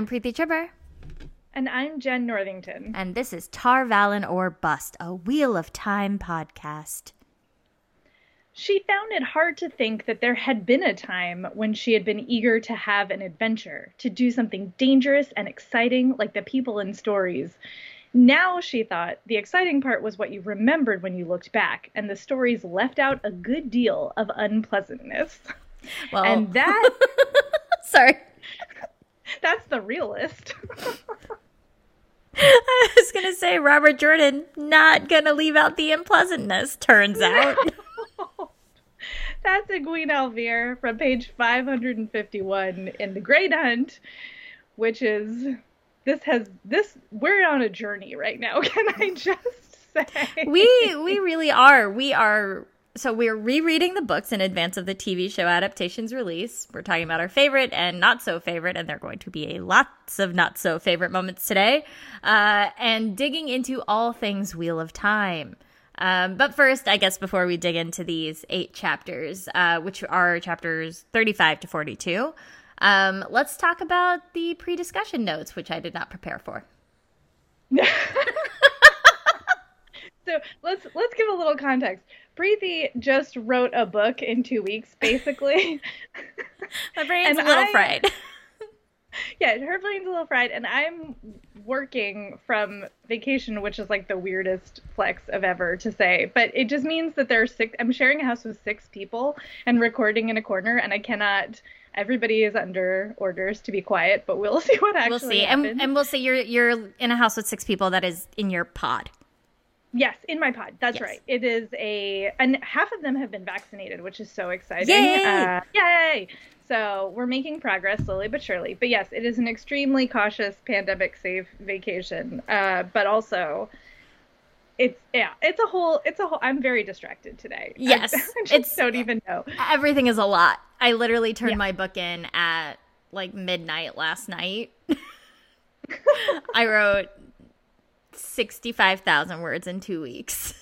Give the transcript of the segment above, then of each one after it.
I'm Preeti Chhibber. And I'm Jenn Northington. And this is Tar Valon or Bust, a Wheel of Time podcast. She found it hard to think that there had been a time when she had been eager to have an adventure, to do something dangerous and exciting like the people in stories. Now, she thought, the exciting part was what you remembered when you looked back, and the stories left out a good deal of unpleasantness. Well, and that. Sorry. That's the realist. I was going to say, Robert Jordan, not going to leave out the unpleasantness, turns out. That's Egwene al'Vere from page 551 in The Great Hunt, which is this has this we're on a journey right now. Can I just say we we really are. We are. So we're rereading the books in advance of the TV show adaptation's release. We're talking about our favorite and not so favorite, and there are going to be a lots of not so favorite moments today, uh, and digging into all things Wheel of Time. Um, but first, I guess before we dig into these eight chapters, uh, which are chapters 35 to 42, um, let's talk about the pre-discussion notes, which I did not prepare for. so let's let's give a little context. Preeti just wrote a book in two weeks, basically. My brain's and a little I, fried. yeah, her brain's a little fried, and I'm working from vacation, which is like the weirdest flex of ever to say. But it just means that there are six. I'm sharing a house with six people and recording in a corner, and I cannot everybody is under orders to be quiet, but we'll see what actually we'll see. Happens. And, and we'll see you're you're in a house with six people that is in your pod. Yes, in my pod. That's yes. right. It is a and half of them have been vaccinated, which is so exciting. Yay! Uh, yay! So we're making progress slowly but surely. But yes, it is an extremely cautious pandemic safe vacation. Uh, but also it's yeah, it's a whole it's a whole I'm very distracted today. Yes. I, I just don't even know. Everything is a lot. I literally turned yeah. my book in at like midnight last night. I wrote 65,000 words in 2 weeks.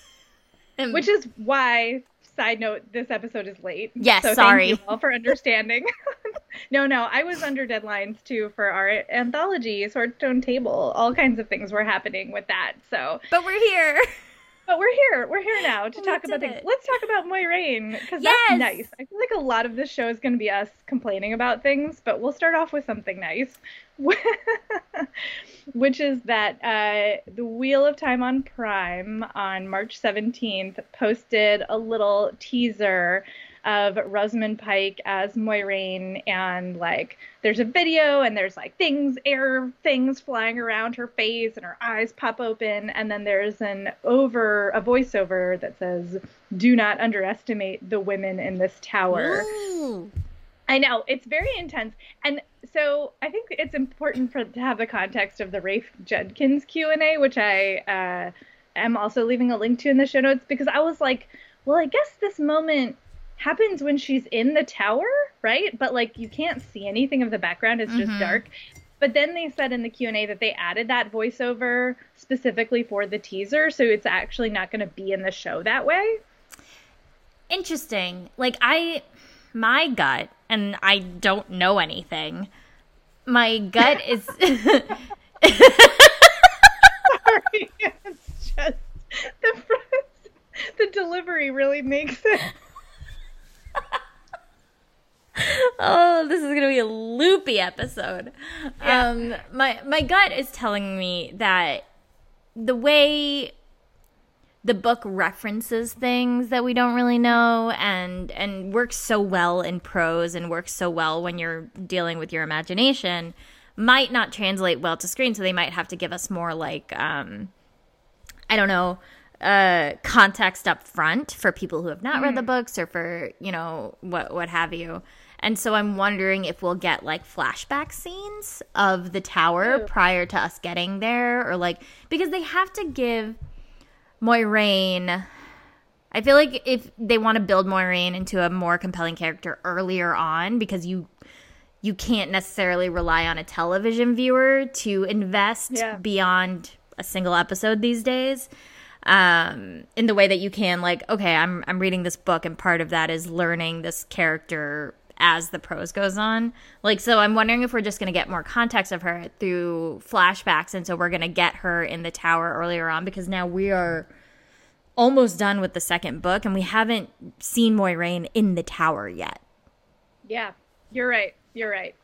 Which is why side note this episode is late. Yes, so sorry. Thank you all for understanding. no, no, I was under deadlines too for our anthology, Sword Stone Table. All kinds of things were happening with that. So, but we're here. But we're here. We're here now to talk about things. It. Let's talk about Moiraine because yes. that's nice. I feel like a lot of this show is going to be us complaining about things, but we'll start off with something nice, which is that uh, the Wheel of Time on Prime on March 17th posted a little teaser of Rosamund Pike as Moiraine, and like there's a video and there's like things, air things flying around her face, and her eyes pop open, and then there's an over a voiceover that says, "Do not underestimate the women in this tower." Ooh. I know it's very intense, and so I think it's important for to have the context of the Rafe Judkins Q and A, which I uh, am also leaving a link to in the show notes because I was like, well, I guess this moment happens when she's in the tower, right? But like you can't see anything of the background; it's just mm-hmm. dark. But then they said in the Q and A that they added that voiceover specifically for the teaser, so it's actually not going to be in the show that way. Interesting. Like I, my gut, and I don't know anything. My gut is. Sorry, it's just the the delivery really makes it. oh, this is gonna be a loopy episode. Yeah. Um, my my gut is telling me that the way the book references things that we don't really know and and works so well in prose and works so well when you're dealing with your imagination might not translate well to screen so they might have to give us more like um i don't know uh, context up front for people who have not mm. read the mm. books or for you know what what have you. And so I'm wondering if we'll get like flashback scenes of the tower Ew. prior to us getting there, or like because they have to give Moiraine. I feel like if they want to build Moiraine into a more compelling character earlier on, because you you can't necessarily rely on a television viewer to invest yeah. beyond a single episode these days um, in the way that you can like okay i'm i'm reading this book and part of that is learning this character as the prose goes on. Like, so I'm wondering if we're just going to get more context of her through flashbacks. And so we're going to get her in the tower earlier on because now we are almost done with the second book and we haven't seen Moiraine in the tower yet. Yeah, you're right. You're right.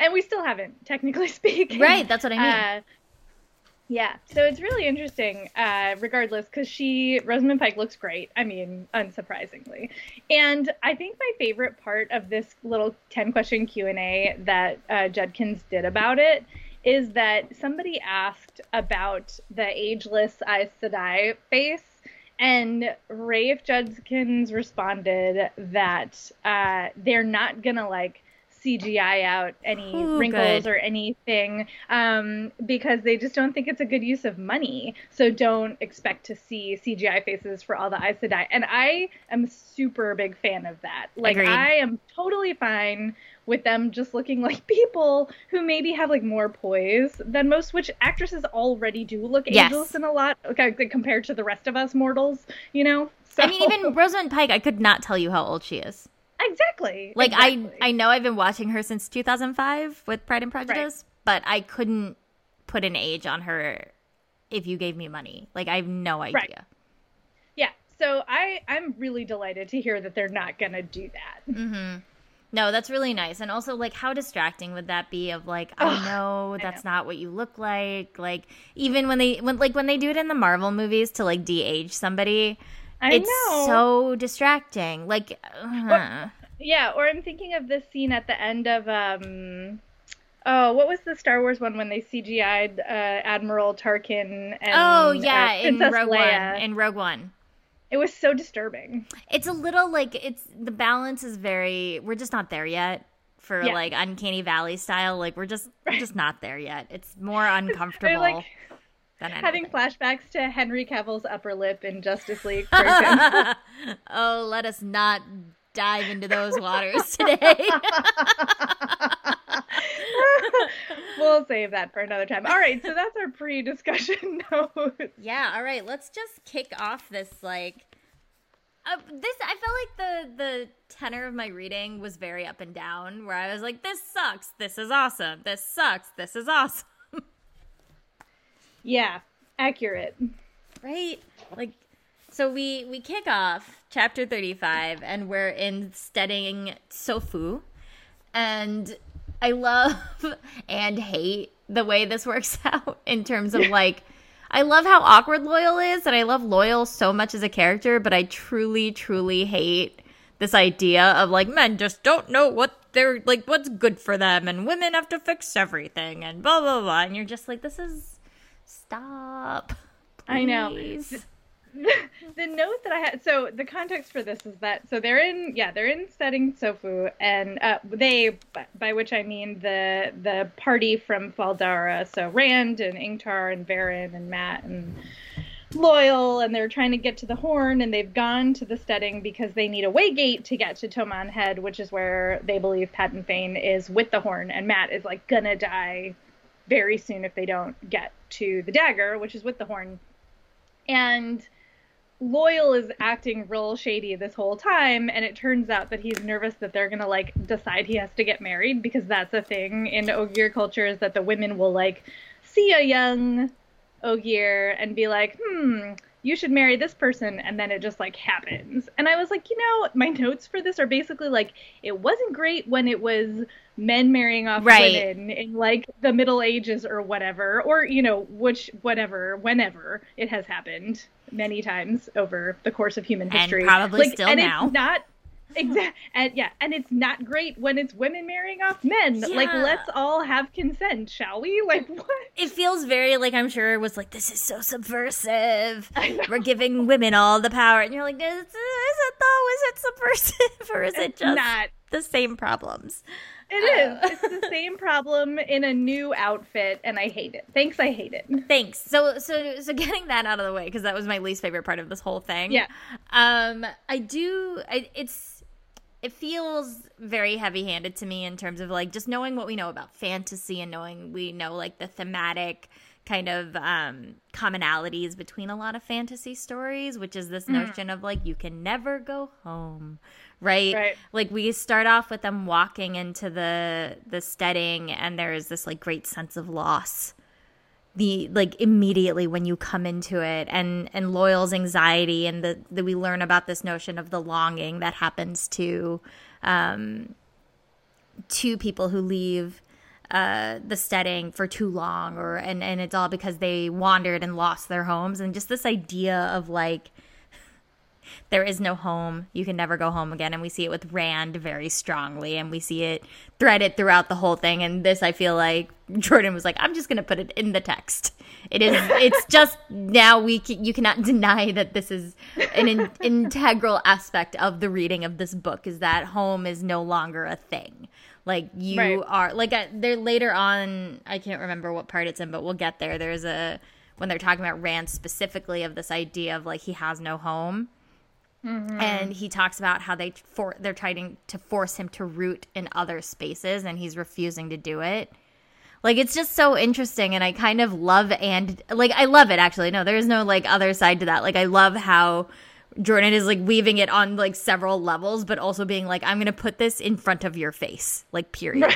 And we still haven't, technically speaking. Right, that's what I mean. Uh, yeah, so it's really interesting, uh, regardless, because she Rosamund Pike looks great. I mean, unsurprisingly, and I think my favorite part of this little ten question Q and A that uh, Judkins did about it is that somebody asked about the ageless Aes Sedai face, and Rafe Judkins responded that uh, they're not gonna like CGI out any Ooh, wrinkles good. or anything um, because they just don't think it's a good use of money. So don't expect to see CGI faces for all the eyes Aes Sedai. And I am a super big fan of that. Like Agreed. I am totally fine with them just looking like people who maybe have like more poise than most, which actresses already do look Yes. in a lot okay, compared to the rest of us mortals. You know. So, I mean, even Rosamund Pike, I could not tell you how old she is. exactly. Like exactly. I I know I've been watching her since 2005 with Pride and Prejudice, but I couldn't put an age on her if you gave me money. Like I have no idea. Right. Yeah. So I I'm really delighted to hear that they're not gonna do that. Mm. No, that's really nice. And also like how distracting would that be of like I Ugh, know I that's know. not what you look like. Like even when they when like when they do it in the Marvel movies to like de-age somebody, I it's know. so distracting. Like uh, Yeah, or I'm thinking of this scene at the end of um oh, what was the Star Wars one when they CGI'd uh, Admiral Tarkin and Oh yeah, uh, in Rogue Leia? One. In Rogue One. It was so disturbing. It's a little like it's the balance is very we're just not there yet for Yeah. like uncanny valley style. Like we're just we're just not there yet. It's more uncomfortable like having flashbacks to Henry Cavill's upper lip in Justice League. oh, let us not dive into those waters today. we'll save that for another time. All right, so that's our pre-discussion notes. yeah, all right, let's just kick off this like uh, this I felt like the the tenor of my reading was very up and down where I was like this sucks, this is awesome. This sucks, this is awesome. Yeah, accurate. right like so we we kick off chapter 35 and we're in stedding Tsofu. And i love and hate the way this works out in terms of like i love how awkward Loial is and i love Loial so much as a character but i truly truly hate this idea of like men just don't know what they're like what's good for them and women have to fix everything and blah blah blah and you're just like this is stop I know. the note that I had, so the context for this is that, so they're in, yeah, they're in stedding Tsofu, and uh, they, by- which I mean the the party from Fal Dara, so Rand and Ingtar and Verin and Mat and Loial, and they're trying to get to the Horn, and they've gone to the stedding because they need a way gate to get to Toman Head, which is where they believe Padan Fain is with the Horn, and Mat is like gonna die very soon if they don't get to the dagger, which is with the Horn. And Loial is acting real shady this whole time, and it turns out that he's nervous that they're gonna like decide he has to get married because that's a thing in Ogier culture is that the women will like see a young Ogier and be like, hmm, you should marry this person, and then it just like happens. And I was like, you know, my notes for this are basically like, it wasn't great when it was men marrying off Right. women in like the Middle Ages or whatever, or you know, which whatever, whenever it has happened many times over the course of human history And probably Like, still and now. It's not exact, and yeah, and it's not great when it's women marrying off men. Like, let's all have consent, shall we? Like, what? It feels very like I'm sure it was like this is so subversive. We're giving women all the power, and you're like, is, is it though? Is it subversive, or is it just not. the same problems? It is. It's the same problem in a new outfit, and I hate it. Thanks, I hate it. Thanks. So so so getting that out of the way because that was my least favorite part of this whole thing. Yeah. Um, I do. I, it's it feels very heavy-handed to me in terms of like just knowing what we know about fantasy and knowing we know like the thematic kind of um, commonalities between a lot of fantasy stories, which is this mm. notion of like you can never go home, right? right? Like we start off with them walking into the the stedding, and there is this like great sense of loss. The like immediately when you come into it, and and Loial's anxiety, and the that we learn about this notion of the longing that happens to um, to people who leave uh, the stedding for too long or and and it's all because they wandered and lost their homes. And just this idea of like there is no home you can never go home again and we see it with rand very strongly and we see it threaded throughout the whole thing and this i feel like jordan was like i'm just going to put it in the text it is it's just now we you cannot deny that this is an in, integral aspect of the reading of this book is that home is no longer a thing like you right. are like uh, they're later on. I can't remember what part it's in, but we'll get there. There's a when they're talking about Rand specifically of this idea of like he has no home. Mm-hmm. And he talks about how they for they're trying to force him to root in other spaces, and he's refusing to do it. Like it's just so interesting, and I kind of love and like I love it actually. No, there's no like other side to that. Like I love how Jordan is like weaving it on like several levels, but also being like, I'm gonna put this in front of your face, like period.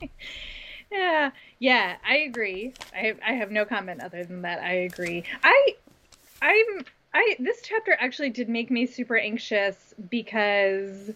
Right. yeah, yeah, I agree. I I have no comment other than that. I agree. I I'm I this chapter actually did make me super anxious because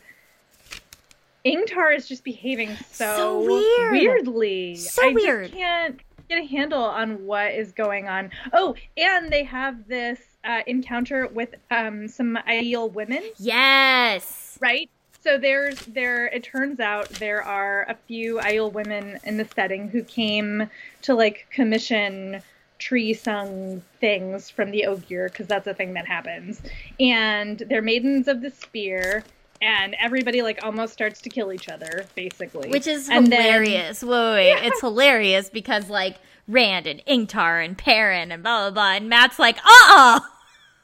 Ingtar is just behaving so, so weird. weirdly. So I weird. Just can't get a handle on what is going on. Oh, and they have this uh, encounter with um, some Aiel women. Yes. Right. So there's there. It turns out there are a few Aiel women in the stedding who came to like commission tree sung things from the Ogier because that's a thing that happens, and they're maidens of the spear. And everybody like almost starts to kill each other, basically. Which is and hilarious. Then, wait, wait, wait. Yeah. It's hilarious because like Rand and Ingtar and Perrin and blah blah blah, and Mat's like, uh uh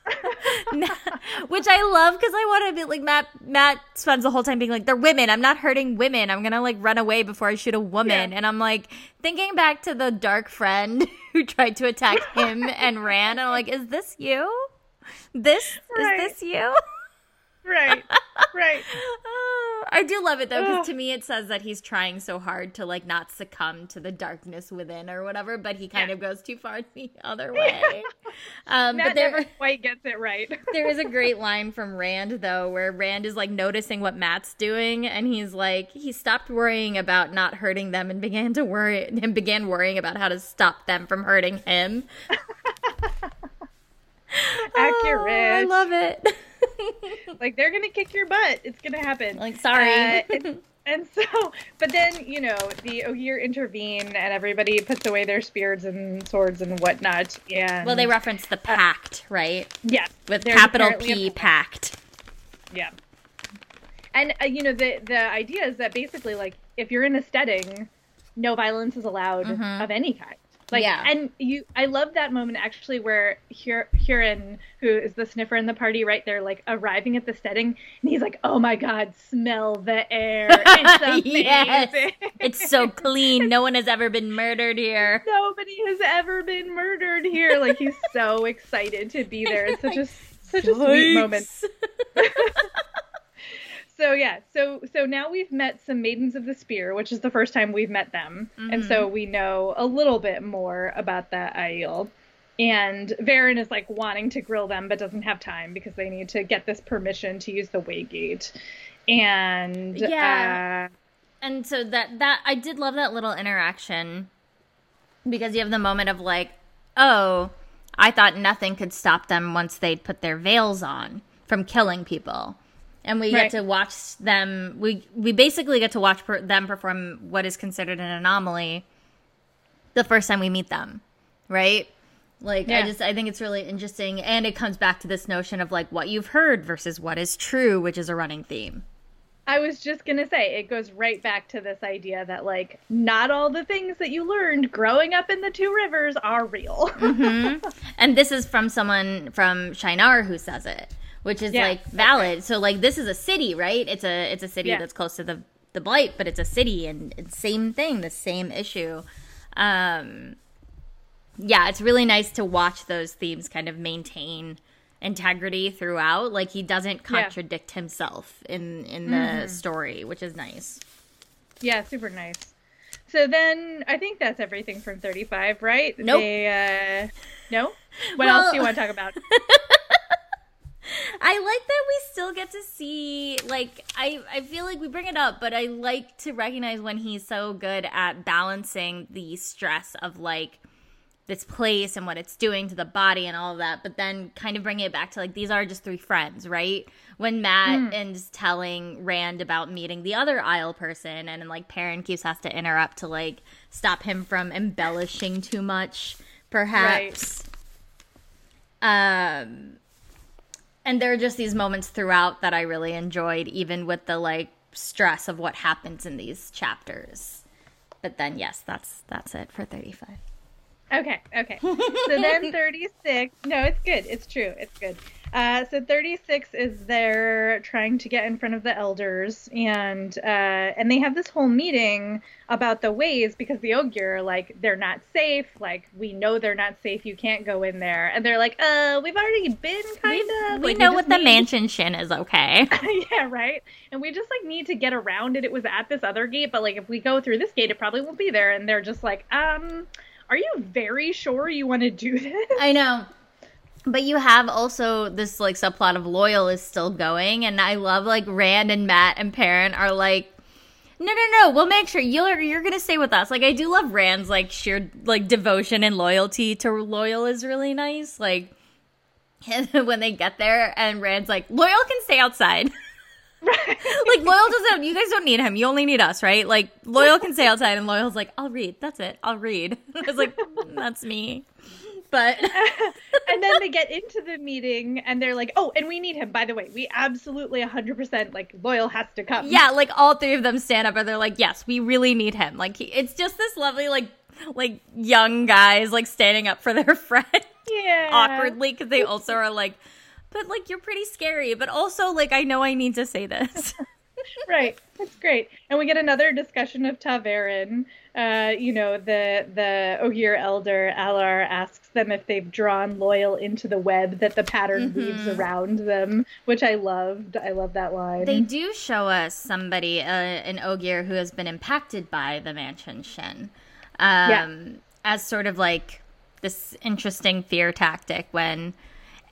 Which I love because I want to be like Mat. Mat spends the whole time being like, "They're women. I'm not hurting women. I'm gonna like run away before I shoot a woman." Yeah. And I'm like thinking back to the dark friend who tried to attack him and ran. And I'm like, "Is this you? This right. is this you?" right, right. Ah, I do love it though, because to me it says that he's trying so hard to like not succumb to the darkness within or whatever, but he kind yeah. of goes too far the other way. um, Mat but there, never quite gets it right. there is a great line from Rand though, where Rand is like noticing what Mat's doing, and he's like, he stopped worrying about not hurting them and began to worry and began worrying about how to stop them from hurting him. Accurate. Oh, I love it. like they're gonna kick your butt. It's gonna happen. Like sorry. Uh, and, so, but then you know the Ogier intervene and everybody puts away their spears and swords and whatnot. And well, they reference the uh, pact, uh, right? Yes, with capital P pact. Yeah. And uh, you know the the idea is that basically like if you're in a stedding, no violence is allowed mm-hmm. of any kind. Like, yeah. and you, I love that moment actually where Hur- Hurin, who is the sniffer in the party, right there, like arriving at the stedding, and he's like, "Oh my God, smell the air! It's amazing! yes. It's so clean. No one has ever been murdered here. Nobody has ever been murdered here. Like he's so excited to be there. It's such a such a sweet moment." So yeah, so so now we've met some maidens of the spear, which is the first time we've met them, mm-hmm. and so mm-hmm. we know a little bit more about that Aiel. And Verin is like wanting to grill them, but doesn't have time because they need to get this permission to use the Waygate. And yeah, uh, and so that that I did love that little interaction because you have the moment of like, oh, I thought nothing could stop them once they'd put their veils on from killing people and we right. get to watch them. We we basically get to watch per, them perform what is considered an anomaly the first time we meet them, right? Like yeah. I just I think it's really interesting, and it comes back to this notion of like what you've heard versus what is true, which is a running theme. I was just gonna say it goes right back to this idea that like not all the things that you learned growing up in the two rivers are real. mm-hmm. And this is from someone from Shienar who says it which is yeah, like valid. So like this is a city, right? It's a it's a city yeah. that's close to the the blight, but it's a city and same thing, the same issue. Um yeah, it's really nice to watch those themes kind of maintain integrity throughout. Like he doesn't contradict yeah. himself in in the mm-hmm. story, which is nice. Yeah, super nice. So then I think that's everything from 35, right? Nope. They, uh, no? What well, else do you want to talk about? I like that we still get to see like I I feel like we bring it up, but I like to recognize when he's so good at balancing the stress of like this place and what it's doing to the body and all of that, but then kind of bring it back to like these are just three friends, right? When Mat mm. is telling Rand about meeting the other Aiel person, and like Perrin keeps has to interrupt to like stop him from embellishing too much, perhaps. Right. Um, and there are just these moments throughout that I really enjoyed, even with the like stress of what happens in these chapters. But then, yes, that's that's it for thirty-five. Okay, okay. So then 36. No, it's good. It's true. It's good. Uh, so 36 is they're trying to get in front of the elders, and uh, and they have this whole meeting about the ways because the Ogier like they're not safe. Like we know they're not safe. You can't go in there, and they're like, uh, we've already been kind of. We like, know we what the Machin Shin is okay. yeah, right. And we just like need to get around it. It was at this other gate, but like if we go through this gate, it probably won't be there. And they're just like, um are you very sure you want to do this? I know. But you have also this like subplot of Loial is still going, and I love like Rand and Mat and Perrin are like, no, no, no, we'll make sure you're you're gonna stay with us. Like I do love Rand's like sheer like devotion and loyalty to Loial is really nice. Like when they get there and Rand's like, Loial can stay outside. Like Loial doesn't. You guys don't need him. You only need us, right? Like Loial can stay outside, and Loial's like, "I'll read. That's it. I'll read." I was like, "That's me." But and then they get into the meeting, and they're like, "Oh, and we need him. By the way, we absolutely 100 percent like Loial has to come." Yeah, like all three of them stand up, and they're like, "Yes, we really need him." Like he, it's just this lovely like like young guys like standing up for their friend. Yeah, awkwardly because they also are like but like you're pretty scary, but also like I know I need to say this. right. That's great. And we get another discussion of ta'veren. Uh, you know, the the Ogier elder Alar asks them if they've drawn Loial into the web that the pattern mm-hmm. weaves around them, which I loved. I love that line. They do show us somebody, uh, an Ogier who has been impacted by the Machin Shin, um, yeah. as sort of like this interesting fear tactic when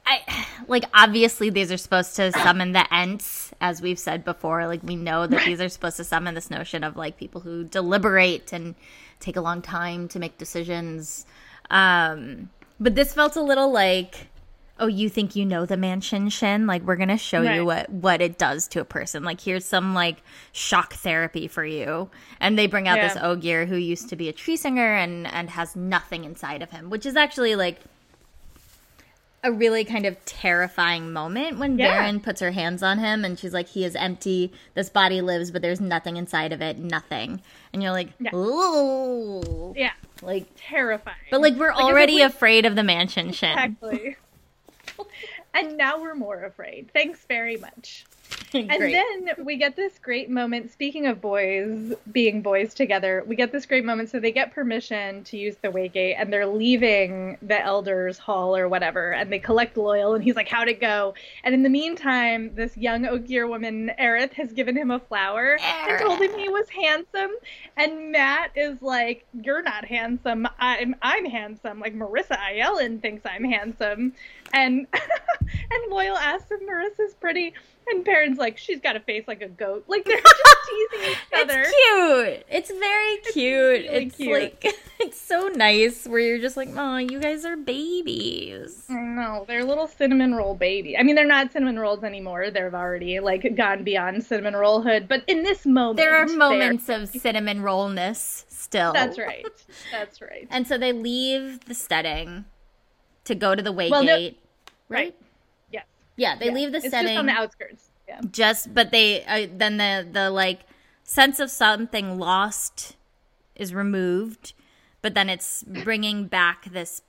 I like obviously these are supposed to summon the Ents, as we've said before. Like we know that these are supposed to summon this notion of like people who deliberate and take a long time to make decisions. Um, but this felt a little like, oh, you think you know the Machin Shin? Like we're gonna show right. you what what it does to a person. Like here's some like shock therapy for you. And they bring out yeah. this Ogier who used to be a tree singer and and has nothing inside of him, which is actually like a really kind of terrifying moment when yeah. Verin puts her hands on him and she's like, he is empty. This body lives, but there's nothing inside of it. Nothing. And you're like, yeah. ooh. Yeah. Like, terrifying. But like, we're like, already afraid of the Machin Shin. Exactly. and now we're more afraid. Thanks very much. and then we get this great moment. Speaking of boys being boys together, we get this great moment. So they get permission to use the Waygate, and they're leaving the Elders Hall or whatever, and they collect Loial. And he's like, "How'd it go?" And in the meantime, this young Ogier woman, Erith, has given him a flower Erith. and told him he was handsome. And Mat is like, "You're not handsome. I'm I'm handsome. Like Marissa Ayelen thinks I'm handsome." And and Loial asks if Marissa's pretty and Perrin's like, she's got a face like a goat. Like they're just teasing each other. It's cute. It's very cute. It's, really it's cute. like it's so nice where you're just like, oh, you guys are babies. No, they're little cinnamon roll baby. I mean, they're not cinnamon rolls anymore. They've already like gone beyond cinnamon roll hood. But in this moment, there are moments of cinnamon rollness still. That's right. That's right. and so they leave the stedding to go to the Waygate. Well, no, right? Yeah, they yeah. leave the it's setting just on the outskirts. Yeah. Just, but they uh, then the the like sense of something lost is removed, but then it's bringing back this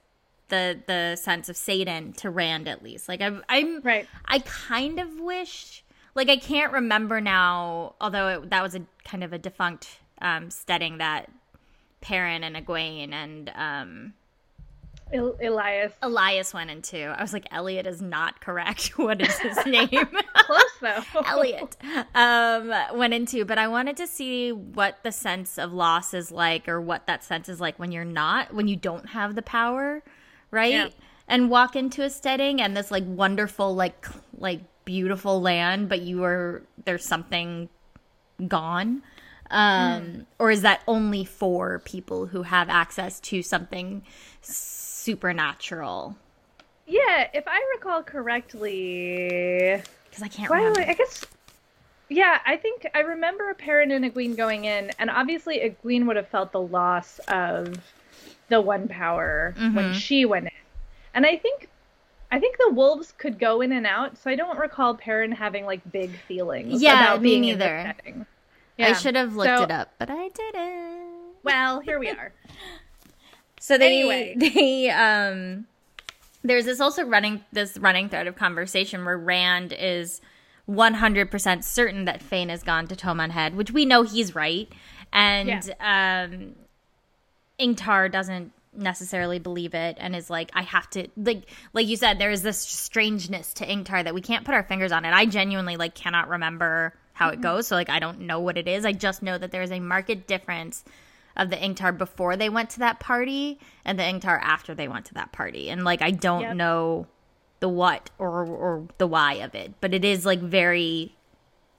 the the sense of saidin to Rand at least. Like I'm, I'm right. I kind of wish, like I can't remember now, although it, that was a kind of a defunct um, stedding that Perrin and Egwene and um, El- Elyas. Elyas went into. I was like, Elliot is not correct. What is his name? Close though. Elliot um, went into, but I wanted to see what the sense of loss is like, or what that sense is like when you're not, when you don't have the power, right? Yeah. And walk into a stedding and this like wonderful, like like beautiful land, but you are there's something gone. Um, or is that only for people who have access to something supernatural? Yeah, if I recall correctly, Because I can't why remember. I, guess. Yeah, I think I remember a Perrin and Egwene going in, and obviously Egwene would have felt the loss of the one power when Mm-hmm. she went in, and I think. I think the wolves could go in and out, so I don't recall Perrin having like big feelings Yeah, about me being in the neither. setting. I should have looked So- it up, but I didn't. Well, here we are. So they Anyway. they um there's this also running this running thread of conversation where Rand is 100% certain that Fain has gone to Toman Head, which we know he's right, and um Ingtar doesn't necessarily believe it and is like I have to like like you said there is this strangeness to Ingtar that we can't put our fingers on it. I genuinely like cannot remember how it goes, so like I don't know what it is. I just know that there is a marked difference of the Ingtar before they went to that party and the Ingtar after they went to that party. And like I don't Yep. know the what or or the why of it, but it is like very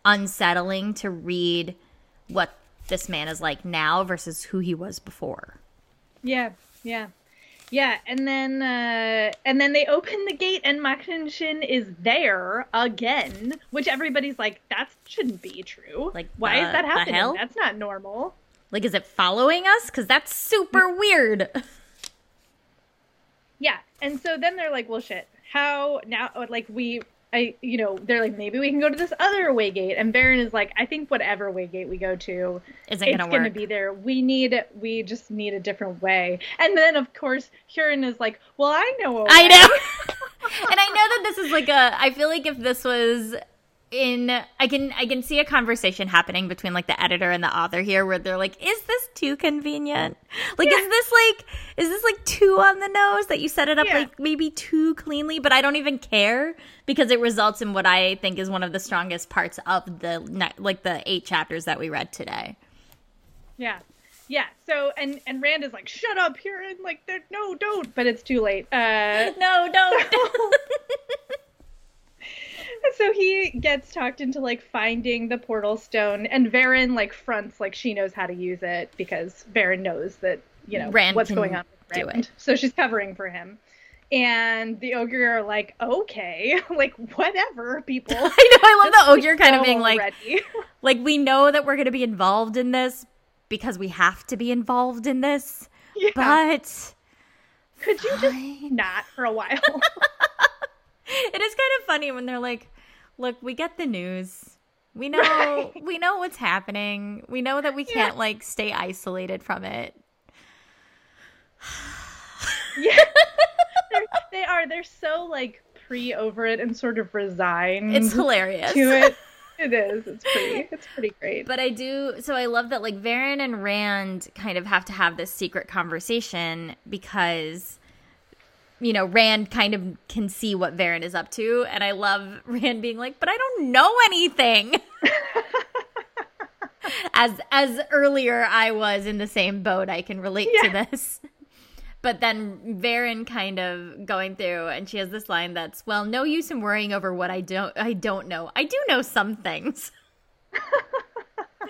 unsettling to read what this man is like now versus who he was before. Yeah, yeah, yeah. And then, uh, and then they open the gate, and Machin Shin is there again, which everybody's like, that shouldn't be true. Like, why the- is that happening? That's not normal. Like is it following us cuz that's super weird. Yeah. And so then they're like, well, shit. How now? Uh, like we. I, you know, they're like, maybe we can go to this other way gate. And Verin is like, I think whatever way gate we go to, Isn't it's going to going to work. be there. We need, we just need a different way. And then, of course, Hurin is like, well, I know a way. I know. and I know that this is like a I feel like if this was in I can I can see a conversation happening between like the editor and the author here where they're like is this too convenient? Like is this like is this like too on the nose that you set it up Yeah. like maybe too cleanly but I don't even care because it results in what I think is one of the strongest parts of the like the eight chapters that we read today. Yeah. Yeah. So and and Rand is like, "Shut up, Hurin!" Like, they're- no, don't. But it's too late. Uh, No, don't. so he gets talked into like finding the portal stone, and Verin like fronts like she knows how to use it because Verin knows that you know Rand what's going on with do it. So she's covering for him. And the Ogier are like, okay, like whatever, people. I know I love the Ogier kind of being like already. Like we know that we're going to be involved in this because we have to be involved in this. yeah. But Could you just not for a while? it is kind of funny when they're like, "Look, we get the news. We know Right. we know what's happening. We know that we can't like stay isolated from it." Yeah. they're, they are. They're so like pre over it and sort of resigned It's hilarious. to it. It is. It's pretty. It's pretty great. But I do so I love that like Verin and Rand kind of have to have this secret conversation because you know, Rand kind of can see what Verin is up to and I love Rand being like, "But I don't know anything." as as earlier I was in the same boat, I can relate to this. But then Verin kind of going through and she has this line that's, "Well, no use in worrying over what I don't I don't know. I do know some things."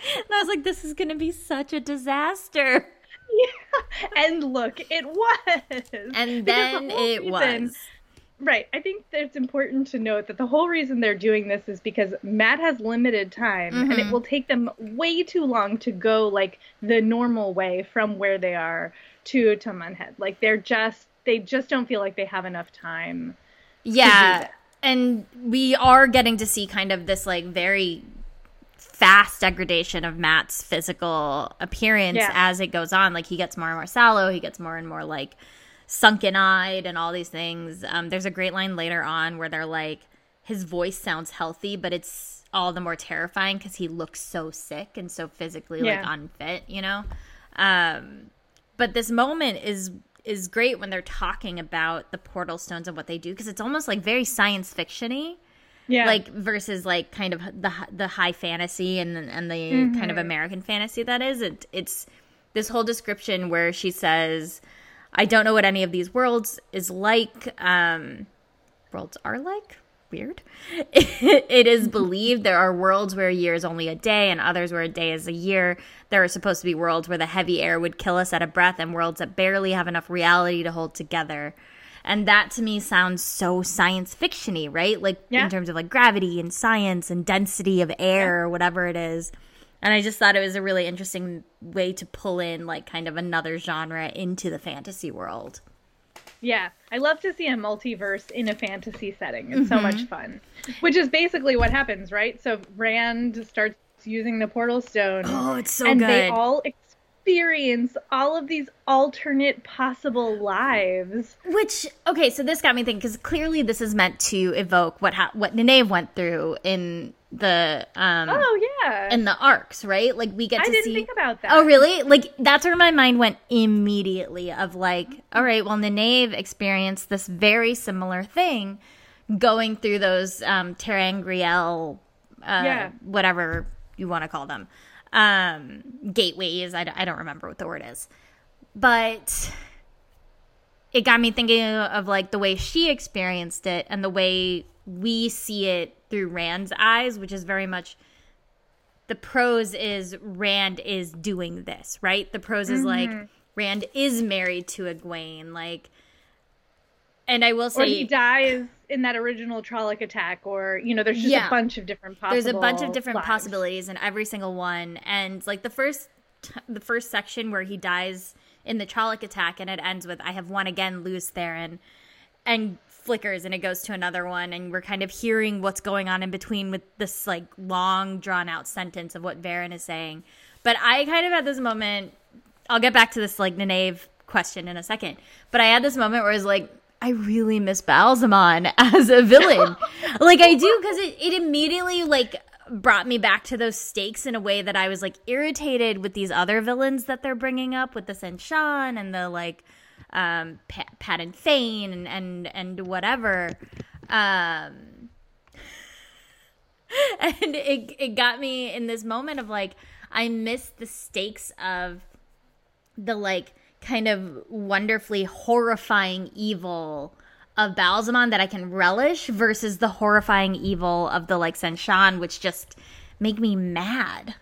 And I was like, this is going to be such a disaster. Yeah. And look, it was. And Because the then it reason- was. Right. I think that it's important to note that the whole reason they're doing this is because Mat has limited time and it Mhm. will take them way too long to go like the normal way from where they are to Toman Head. Like they're just they just don't feel like they have enough time. Yeah. And we are getting to see kind of this like very fast degradation of Mat's physical appearance Yeah. as it goes on. Like he gets more and more sallow, he gets more and more like sunken eyed and all these things. Um, there's a great line later on where they're like, his voice sounds healthy, but it's all the more terrifying because he looks so sick and so physically like unfit, you know? Um, but this moment is is great when they're talking about the portal stones and what they do because it's almost like very science fictiony. Yeah. Like versus like kind of the the high fantasy and and the mm-hmm. kind of American fantasy that is. It it's this whole description where she says, "I don't know what any of these worlds is like. Um, worlds are like." weird. it is believed there are worlds where a year is only a day and others where a day is a year. There are supposed to be worlds where the heavy air would kill us at a breath and worlds that barely have enough reality to hold together. And that to me sounds so science fictiony, right? Like yeah. in terms of like gravity and science and density of air yeah. or whatever it is. And I just thought it was a really interesting way to pull in like kind of another genre into the fantasy world. Yeah, I love to see a multiverse in a fantasy setting. It's mm-hmm. so much fun. Which is basically what happens, right? So Rand starts using the portal stone. Oh, it's so and good. they all experience all of these alternate possible lives. Which okay, so this got me thinking because clearly this is meant to evoke what ha- what Nynaeve went through in the um oh yeah. in the arcs right? Like we get to I didn't see think about that. Oh really? Like that's where my mind went immediately of like all right well Nynaeve experienced this very similar thing going through those um ter'angreal uh yeah. whatever you want to call them um gateways I, I don't remember what the word is but it got me thinking of like the way she experienced it and the way we see it through Rand's eyes, which is very much the prose is Rand is doing this, right? The prose is mm-hmm. like Rand is married to Egwene, like and I will say or he dies in that original Trolloc attack, or you know, there's just yeah. a bunch of different There's a bunch of different lives. possibilities in every single one, and like the first, the first section where he dies in the Trolloc attack, and it ends with "I have won again, Lews Therin," and flickers and it goes to another one and we're kind of hearing what's going on in between with this like long drawn out sentence of what Verin is saying. But I kind of had this moment I'll get back to this like Nynaeve question in a second. But I had this moment where I was like, I really miss Ba'alzamon as a villain. like I do because it, it immediately like brought me back to those stakes in a way that I was like irritated with these other villains that they're bringing up with the Seanchan and the like um, Padan Fain and, and and whatever. Um, and it it got me in this moment of like I miss the stakes of the like kind of wonderfully horrifying evil of Ba'alzamon that I can relish versus the horrifying evil of the like Seanchan, which just make me mad.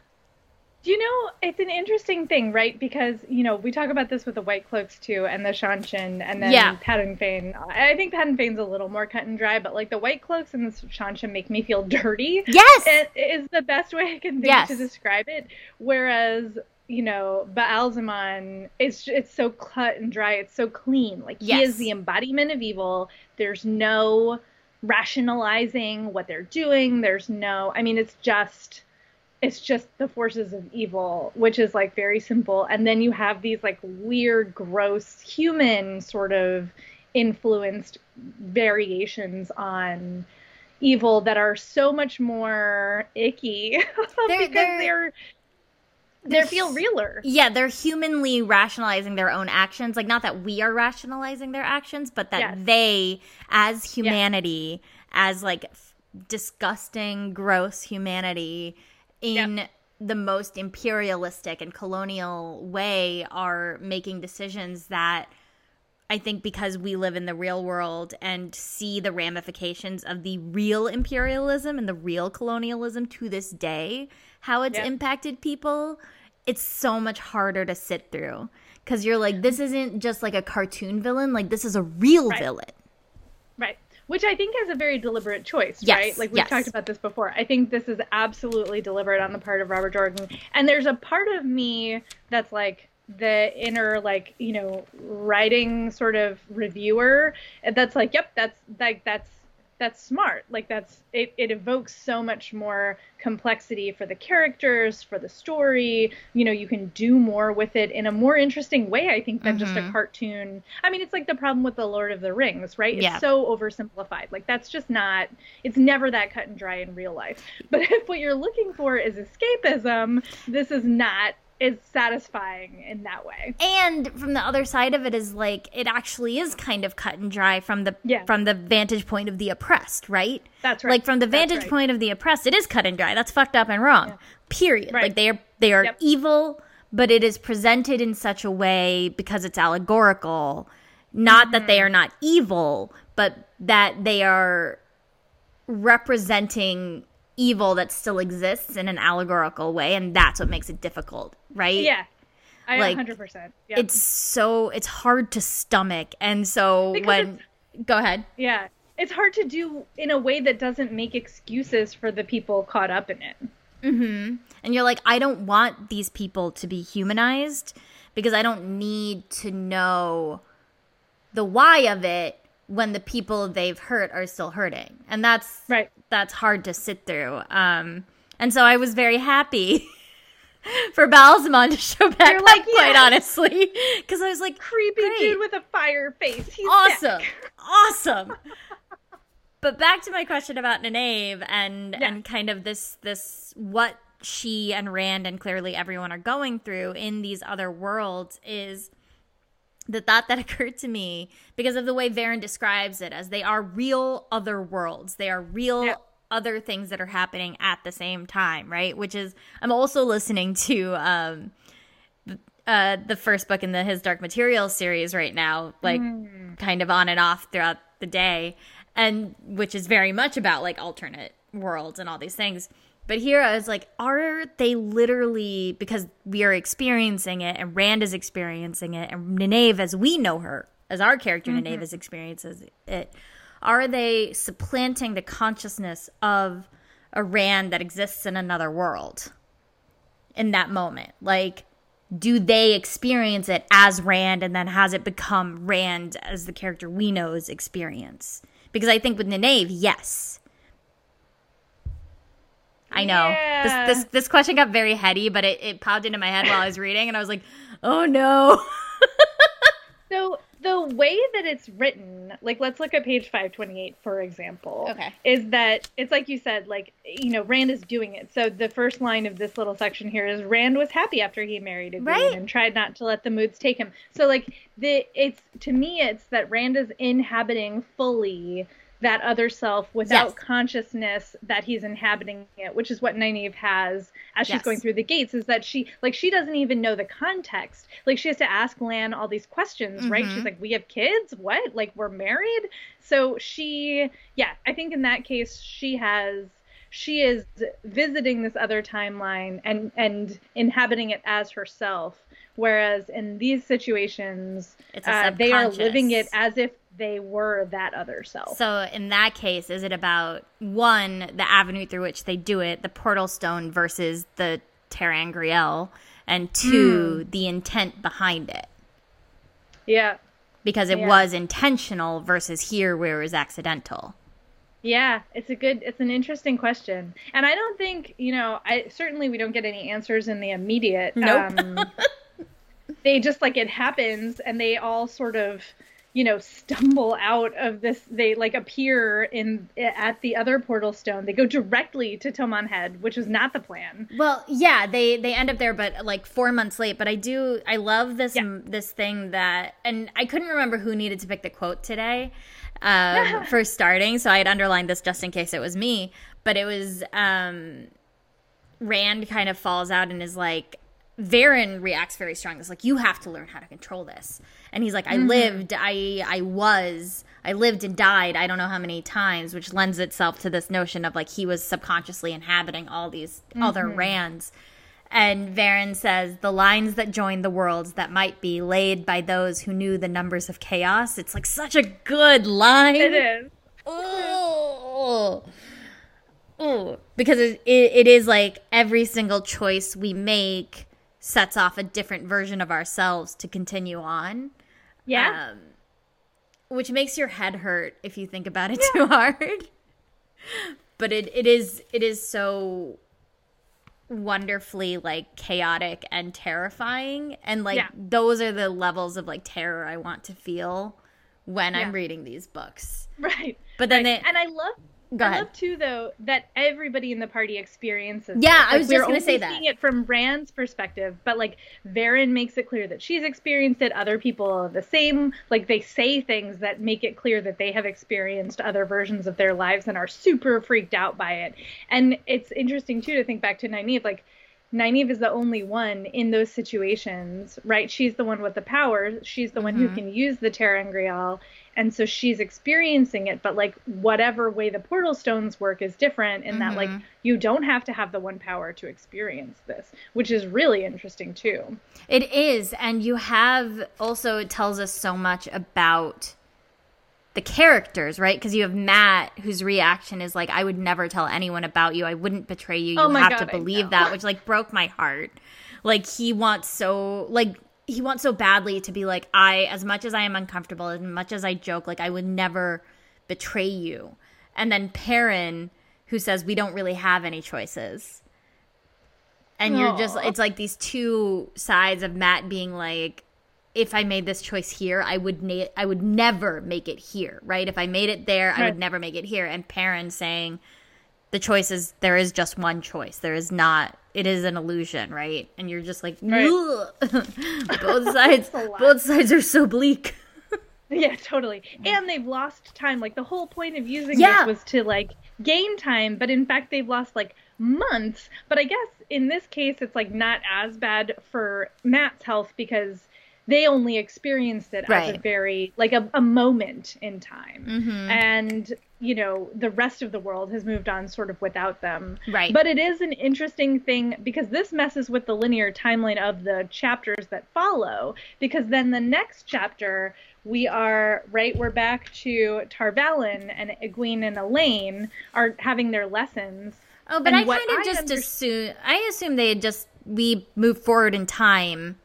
Do you know it's an interesting thing, right? Because you know we talk about this with the White Cloaks too, and the Seanchan, and then yeah. Padan Fain. I think Padan Fain's a little more cut and dry, but like the White Cloaks and the Seanchan make me feel dirty. Yes, it is the best way I can think yes. to describe it. Whereas you know Ba'alzamon, it's it's so cut and dry. It's so clean. Like yes. he is the embodiment of evil. There's no rationalizing what they're doing. There's no. I mean, it's just it's just the forces of evil, which is like very simple. And then you have these like weird, gross, human sort of influenced variations on evil that are so much more icky they're, because they're, they're they feel realer. Yeah, they're humanly rationalizing their own actions. Like, not that we are rationalizing their actions, but that yes. they, as humanity, yes. as like f- disgusting, gross humanity, in yep. the most imperialistic and colonial way are making decisions that I think because we live in the real world and see the ramifications of the real imperialism and the real colonialism to this day, how it's yep. impacted people, it's so much harder to sit through. Because you're like, this isn't just like a cartoon villain, like, this is a real right. villain. Right which I think is a very deliberate choice, yes, right? Like we've yes. talked about this before. I think this is absolutely deliberate on the part of Robert Jordan. And there's a part of me that's like the inner like, you know, writing sort of reviewer that's like, yep, that's like that's that's smart. Like that's it, it evokes so much more complexity for the characters, for the story. You know, you can do more with it in a more interesting way, I think, than mm-hmm. just a mm-hmm. cartoon. I mean, it's like the problem with the Lord of the Rings, right? It's yeah. so oversimplified. Like that's just not it's never that cut and dry in real life. But if what you're looking for is escapism, this is not is satisfying in that way. And from the other side of it is like it actually is kind of cut and dry from the Yeah. from the vantage point of the oppressed, right? That's right. Like from the vantage right. point of the oppressed, it is cut and dry. That's fucked up and wrong. Period. Right. Like they are they are Yep. evil, but it is presented in such a way because it's allegorical, not that Mm-hmm. they are not evil, but that they are representing evil that still exists in an allegorical way and that's what makes it difficult, right? Yeah. I Like, 100%. Yeah. It's so it's hard to stomach. And so Because when go ahead. yeah. It's hard to do in a way that doesn't make excuses for the people caught up in it. mm-hmm. and you're like, I don't want these people to be humanized because I don't need to know the why of it when the people they've hurt are still hurting. And that's Right. That's hard to sit through. Um and so I was very happy for Ba'alzamon to show back You're like, up, quite honestly. Because I was like, Creepy Great. dude with a fire face. He's awesome sick. awesome but back to my question about Nynaeve and Yeah. and kind of this this what she and Rand and clearly everyone are going through in these other worlds is the thought that occurred to me because of the way Verin describes it as they are real other worlds. They are real Yeah. other things that are happening at the same time, right? Which is I'm also listening to um uh the first book in the His Dark Materials series right now, like kind of on and off throughout the day, and which is very much about like alternate worlds and all these things. But here I was like, are they literally because we are experiencing it and Rand is experiencing it and Nynaeve as we know her, as our character mm-hmm. Nynaeve is experiences it, are they supplanting the consciousness of a Rand that exists in another world in that moment? Like do they experience it as Rand and then has it become Rand as the character we know's experience? Because I think with Nynaeve, yes. I know. Yeah. This this this question got very heady, but it, it popped into my head while I was reading and I was like, oh no. So the way that it's written, like let's look at page 528 for example. Okay. Is that it's like you said, like you know, Rand is doing it. So the first line of this little section here is Rand was happy after he married Egwene Right. and tried not to let the moods take him. So like the it's to me it's that Rand is inhabiting fully that other self without Yes. consciousness that he's inhabiting it, which is what Nynaeve has as she's Yes. going through the gates, is that she like she doesn't even know the context. Like she has to ask Lan all these questions, right? Mhm. She's like, We have kids? What? Like we're married? So she yeah, I think in that case she has she is visiting this other timeline and and inhabiting it as herself. Whereas in these situations, uh, they are living it as if they were that other self. So in that case, is it about one, the avenue through which they do it, the portal stone versus the ter'angreal, and two, the intent behind it? yeah. Because it Yeah. was intentional versus here where it was accidental. Yeah, it's a good it's an interesting question. And I don't think, you know, I certainly we don't get any answers in the immediate. Nope. Um, they just like it happens and they all sort of, you know, stumble out of this they like appear in at the other portal stone. They go directly to Toman Head, which was not the plan. Well, yeah, they they end up there, but like four months late. But I do, I love this Yeah. this thing that, and I couldn't remember who needed to pick the quote today um, for starting, so I had underlined this just in case it was me. But it was um, Rand kind of falls out and is like, Verin reacts very strongly. It's like you have to learn how to control this, and he's like, I mm-hmm. lived, I I was, I lived and died. I don't know how many times, which lends itself to this notion of like he was subconsciously inhabiting all these other mm-hmm. Rands. And Verin says the lines that join the worlds that might be laid by those who knew the numbers of chaos. It's like such a good line. It is. Oh, oh, because it, it, it is like every single choice we make sets off a different version of ourselves to continue on. Yeah. Um, which makes your head hurt if you think about it too hard. But it, it is it is so wonderfully like chaotic and terrifying and like Yeah. those are the levels of like terror I want to feel when Yeah. I'm reading these books. right. But then Right. they and I love Go I love too, though, that everybody in the party experiences. Yeah, this. I was just gonna say only that. Seeing it from Rand's perspective, but like Verin makes it clear that she's experienced it. Other people are the same. Like they say things that make it clear that they have experienced other versions of their lives and are super freaked out by it. And it's interesting too to think back to Nynaeve, like. Nynaeve is the only one in those situations, right? She's the one with the power. She's the one who Mhm. can use the ter'angreal, and so she's experiencing it. But like whatever way the portal stones work is different in that like Mhm. you don't have to have the one power to experience this, which is really interesting too. It is, and you have also it tells us so much about the characters, right? Because you have Mat, whose reaction is like, "I would never tell anyone about you. I wouldn't betray you. You Oh have God, to believe that," which like broke my heart. Like he wants so like he wants so badly to be like, "I, as much as I am uncomfortable, as much as I joke, like I would never betray you." And then Perrin, who says, "We don't really have any choices." and you're just it's like these two sides of Mat being like if I made this choice here I would na- I would never make it here right if I made it there I would never make it here and Perrin saying the choice is there is just one choice there is not it is an illusion right and you're just like Right. Both sides both sides are so bleak Yeah, totally. And they've lost time. Like the whole point of using Yeah. this was to like gain time, but in fact they've lost like months. But I guess in this case it's like not as bad for Mat's health because they only experienced it as a very like a, a moment in time. Mhm. And you know, the rest of the world has moved on sort of without them. Right. But it is an interesting thing because this messes with the linear timeline of the chapters that follow. Because then the next chapter, we are right. We're back to Tar Valon and Egwene and Elayne are having their lessons. oh but I kind of just under- assume I assume they had just we moved forward in time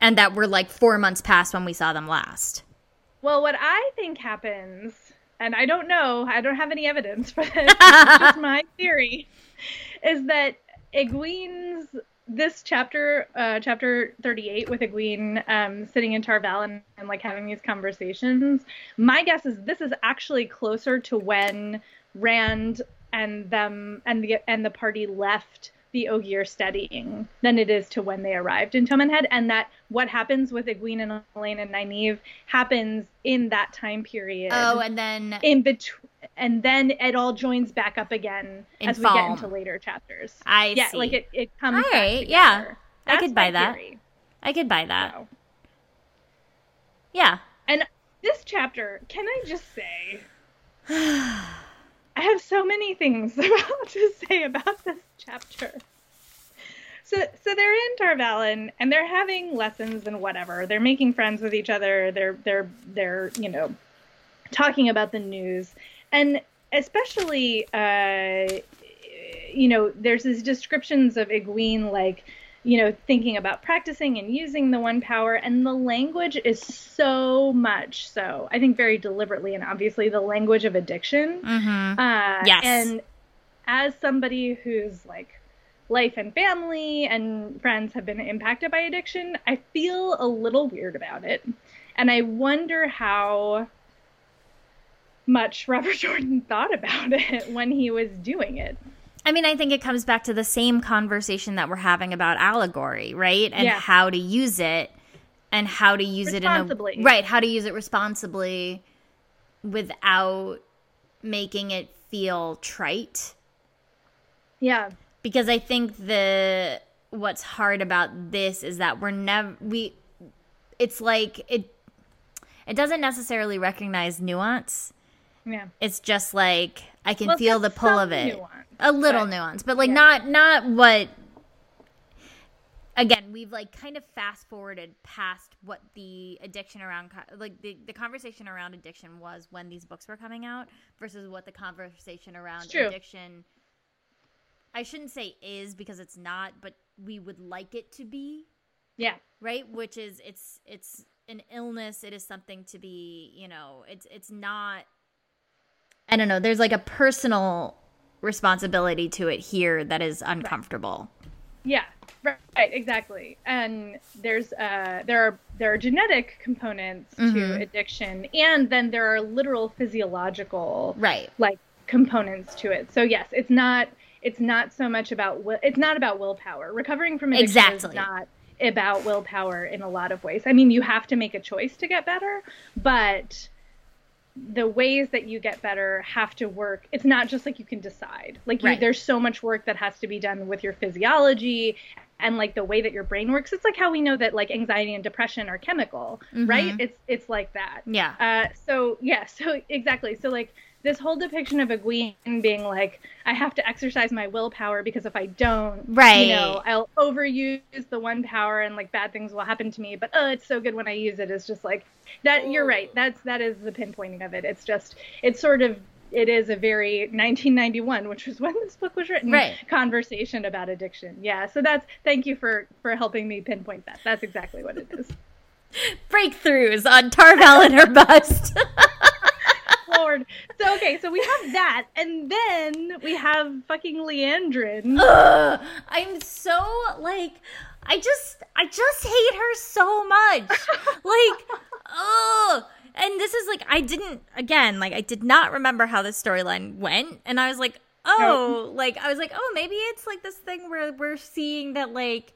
and that we're like 4 months past when we saw them last Well, what I think happens, and I don't know, I don't have any evidence for this, it's just my theory, is that Egwene's this chapter, uh, chapter 38 with Egwene um, sitting in Tar Valon and like having these conversations. My guess is this is actually closer to when Rand and them and the and the party left the Ogier stedding than it is to when they arrived in Toman Head, and that what happens with Egwene and Elayne and Nynaeve happens in that time period. Oh, and then in between, and then it all joins back up again In as we get into later chapters. I yeah, see. like it, it comes. All right, yeah. together. I could buy that. theory. I could buy that. So. Yeah. And this chapter, can I just say, I have so many things about to say about this chapter. So, so they're in Tar Valon and they're having lessons and whatever. They're making friends with each other. They're, they're, they're, you know, talking about the news, and especially, uh, you know, there's these descriptions of Egwene like you know, thinking about practicing and using the one power. And the language is so much so, I think, very deliberately and obviously, the language of addiction. Mm-hmm. Uh, Yes. And as somebody whose like life and family and friends have been impacted by addiction, I feel a little weird about it. And I wonder how much Robert Jordan thought about it when he was doing it. I mean, I think it comes back to the same conversation that we're having about allegory, right? And Yeah. how to use it and how to use it in a right, how to use it responsibly without making it feel trite. Yeah. because I think the what's hard about this is that we're never we it's like it it doesn't necessarily recognize nuance. Yeah. It's just like I can Well, feel the pull of it. nuance, a little but- nuance, but like yeah. not not what again, we've like kind of fast forwarded past what the addiction around like the, the conversation around addiction was when these books were coming out versus what the conversation around addiction I shouldn't say is because it's not, but we would like it to be, Yeah. right? Which is it's it's an illness, it is something to be, you know, it's it's not I don't know, there's like a personal responsibility to it here that is uncomfortable. Yeah, right, exactly. And there's uh, there are there are genetic components to Mhm. addiction, and then there are literal physiological Right. like components to it. So yes, it's not it's not so much about will, it's not about willpower. Recovering from addiction Exactly. is not about willpower in a lot of ways. I mean, you have to make a choice to get better, but the ways that you get better have to work. It's not just like you can decide. Like you, Right. there's so much work that has to be done with your physiology and like the way that your brain works. It's like how we know that like anxiety and depression are chemical, right? It's it's like that. Yeah. Uh, so yeah, so exactly. So like this whole depiction of Egwene being like, I have to exercise my willpower because if I don't, Right. you know, I'll overuse the one power and like bad things will happen to me. But oh, it's so good when I use it. it. Is just like that. You're right. That's that is the pinpointing of it. It's just it's sort of it is a very 1991, which was when this book was written, Right. conversation about addiction. Yeah. So that's thank you for for helping me pinpoint that. That's exactly what it is. Breakthroughs on Tarval and her bust. Lord. So okay, so we have that, and then we have fucking Liandrin. Ugh, I'm so like I just I just hate her so much. like oh and this is like I didn't again like I did not remember how this storyline went and I was like oh like I was like oh maybe it's like this thing where we're seeing that like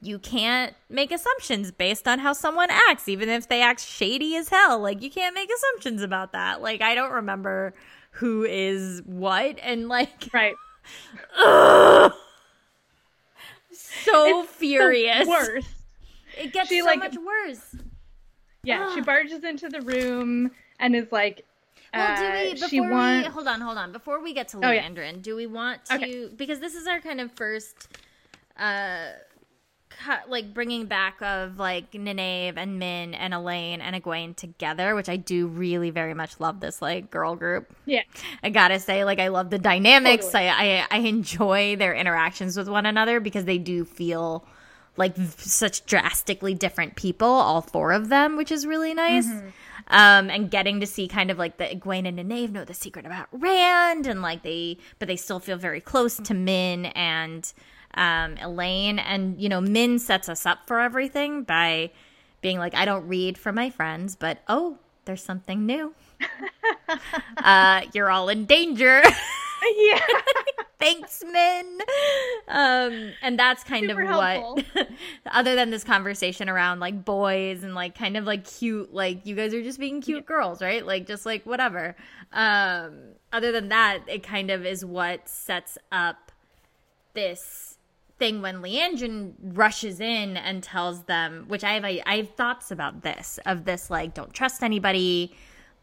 you can't make assumptions based on how someone acts even if they act shady as hell like you can't make assumptions about that like I don't remember who is what and like Right. Ugh. So It's furious. worst. It gets She, so like- much worse. Yeah, she barges into the room and is like, Well, do uh, we before she we hold on, hold on. Before we get to Oh, yeah. Do we want to Okay. because this is our kind of first uh like bringing back of like Nynaeve and Min and Elayne and Egwene together, which I do really very much love this like girl group. Yeah, I gotta say, like, I love the dynamics. Totally. I, I I enjoy their interactions with one another because they do feel like v- such drastically different people, all four of them, which is really nice. Um, and getting to see kind of like the Egwene and Nynaeve know the secret about Rand, and like they, but they still feel very close to Min and um, Elayne. And you know, Min sets us up for everything by being like, I don't read for my friends, but oh, there's something new. uh, you're all in danger. yeah. Thanks, Min. Um, and that's kind Super of what, other than this conversation around like boys and like kind of like cute, like you guys are just being cute girls, right? Like just like whatever. Um, other than that, it kind of is what sets up this thing when Liandrin rushes in and tells them, which I have, I, I have thoughts about this, of this like, don't trust anybody,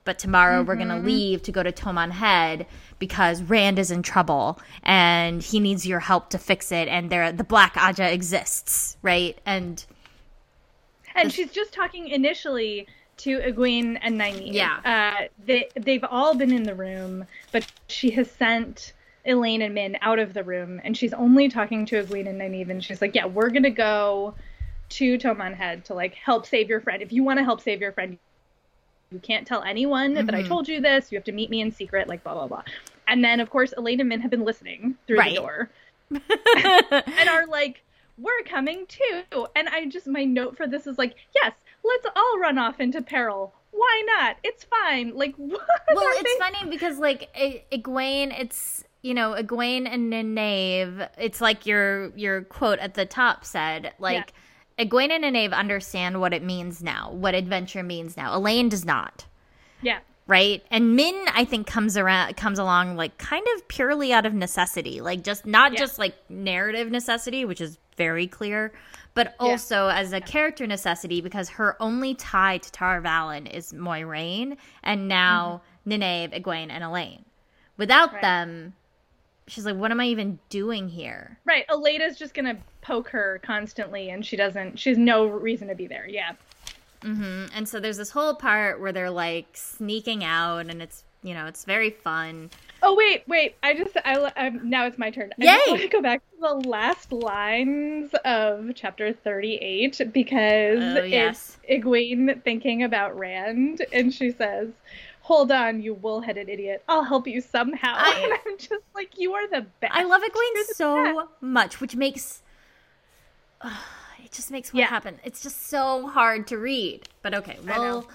but tomorrow we're going to leave to go to Toman Head because Rand is in trouble and he needs your help to fix it. And there, the Black Ajah exists, right? And And she's just talking initially to Egwene and Nynaeve. Yeah. Uh, they they've all been in the room, but she has sent Elayne and Min out of the room, and she's only talking to Egwene and Nynaeve, and she's like, "Yeah, we're gonna go to Toman Head to like help save your friend. If you want to help save your friend, you can't tell anyone that I Mhm. told you this. You have to meet me in secret, like blah blah blah." And then of course Elayne and Min have been listening through Right. the door and are like, "We're coming too." And I just my note for this is like, "Yes, let's all run off into peril. Why not? It's fine." Like, what? well, it's they- funny because like E- Egwene, it's you know Egwene and Nynaeve. It's like your your quote at the top said like Egwene and Nynaeve understand what it means now, what adventure means now. Elayne does not. Yeah, right and min i think comes around comes along like kind of purely out of necessity like just not Yeah. just like narrative necessity which is very clear but also as a character necessity because her only tie to Tar Valon is Moiraine and now Nynaeve, Egwene, and Elayne. Without Mm-hmm. Right. them, she's like, what am I even doing here? right. Aleda's just gonna poke her constantly, and she doesn't. She has no reason to be there. Yeah. hmm And so there's this whole part where they're like sneaking out, and it's you know it's very fun. Oh wait, wait. I just I um, now it's my turn. I Yay! want to go back to the last lines of chapter 38 because Oh, yes. it's Egwene thinking about Rand and she says, "Hold on, you wool-headed idiot. I'll help you somehow." I- and I'm just like, "You are the best." I love You're Egwene so best. much, which makes it just makes what Yeah. happened. It's just so hard to read. But okay, we'll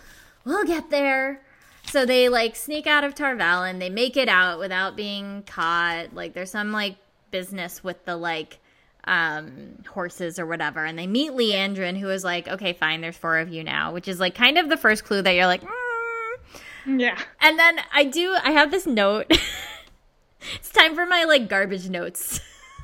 we'll get there. so they like sneak out of Tar Valon. They make it out without being caught. Like there's some like business with the like um horses or whatever and they meet Liandrin who is like okay fine there's four of you now which is like kind of the first clue that you're like mm. Yeah. and then I do I have this note it's time for my like garbage notes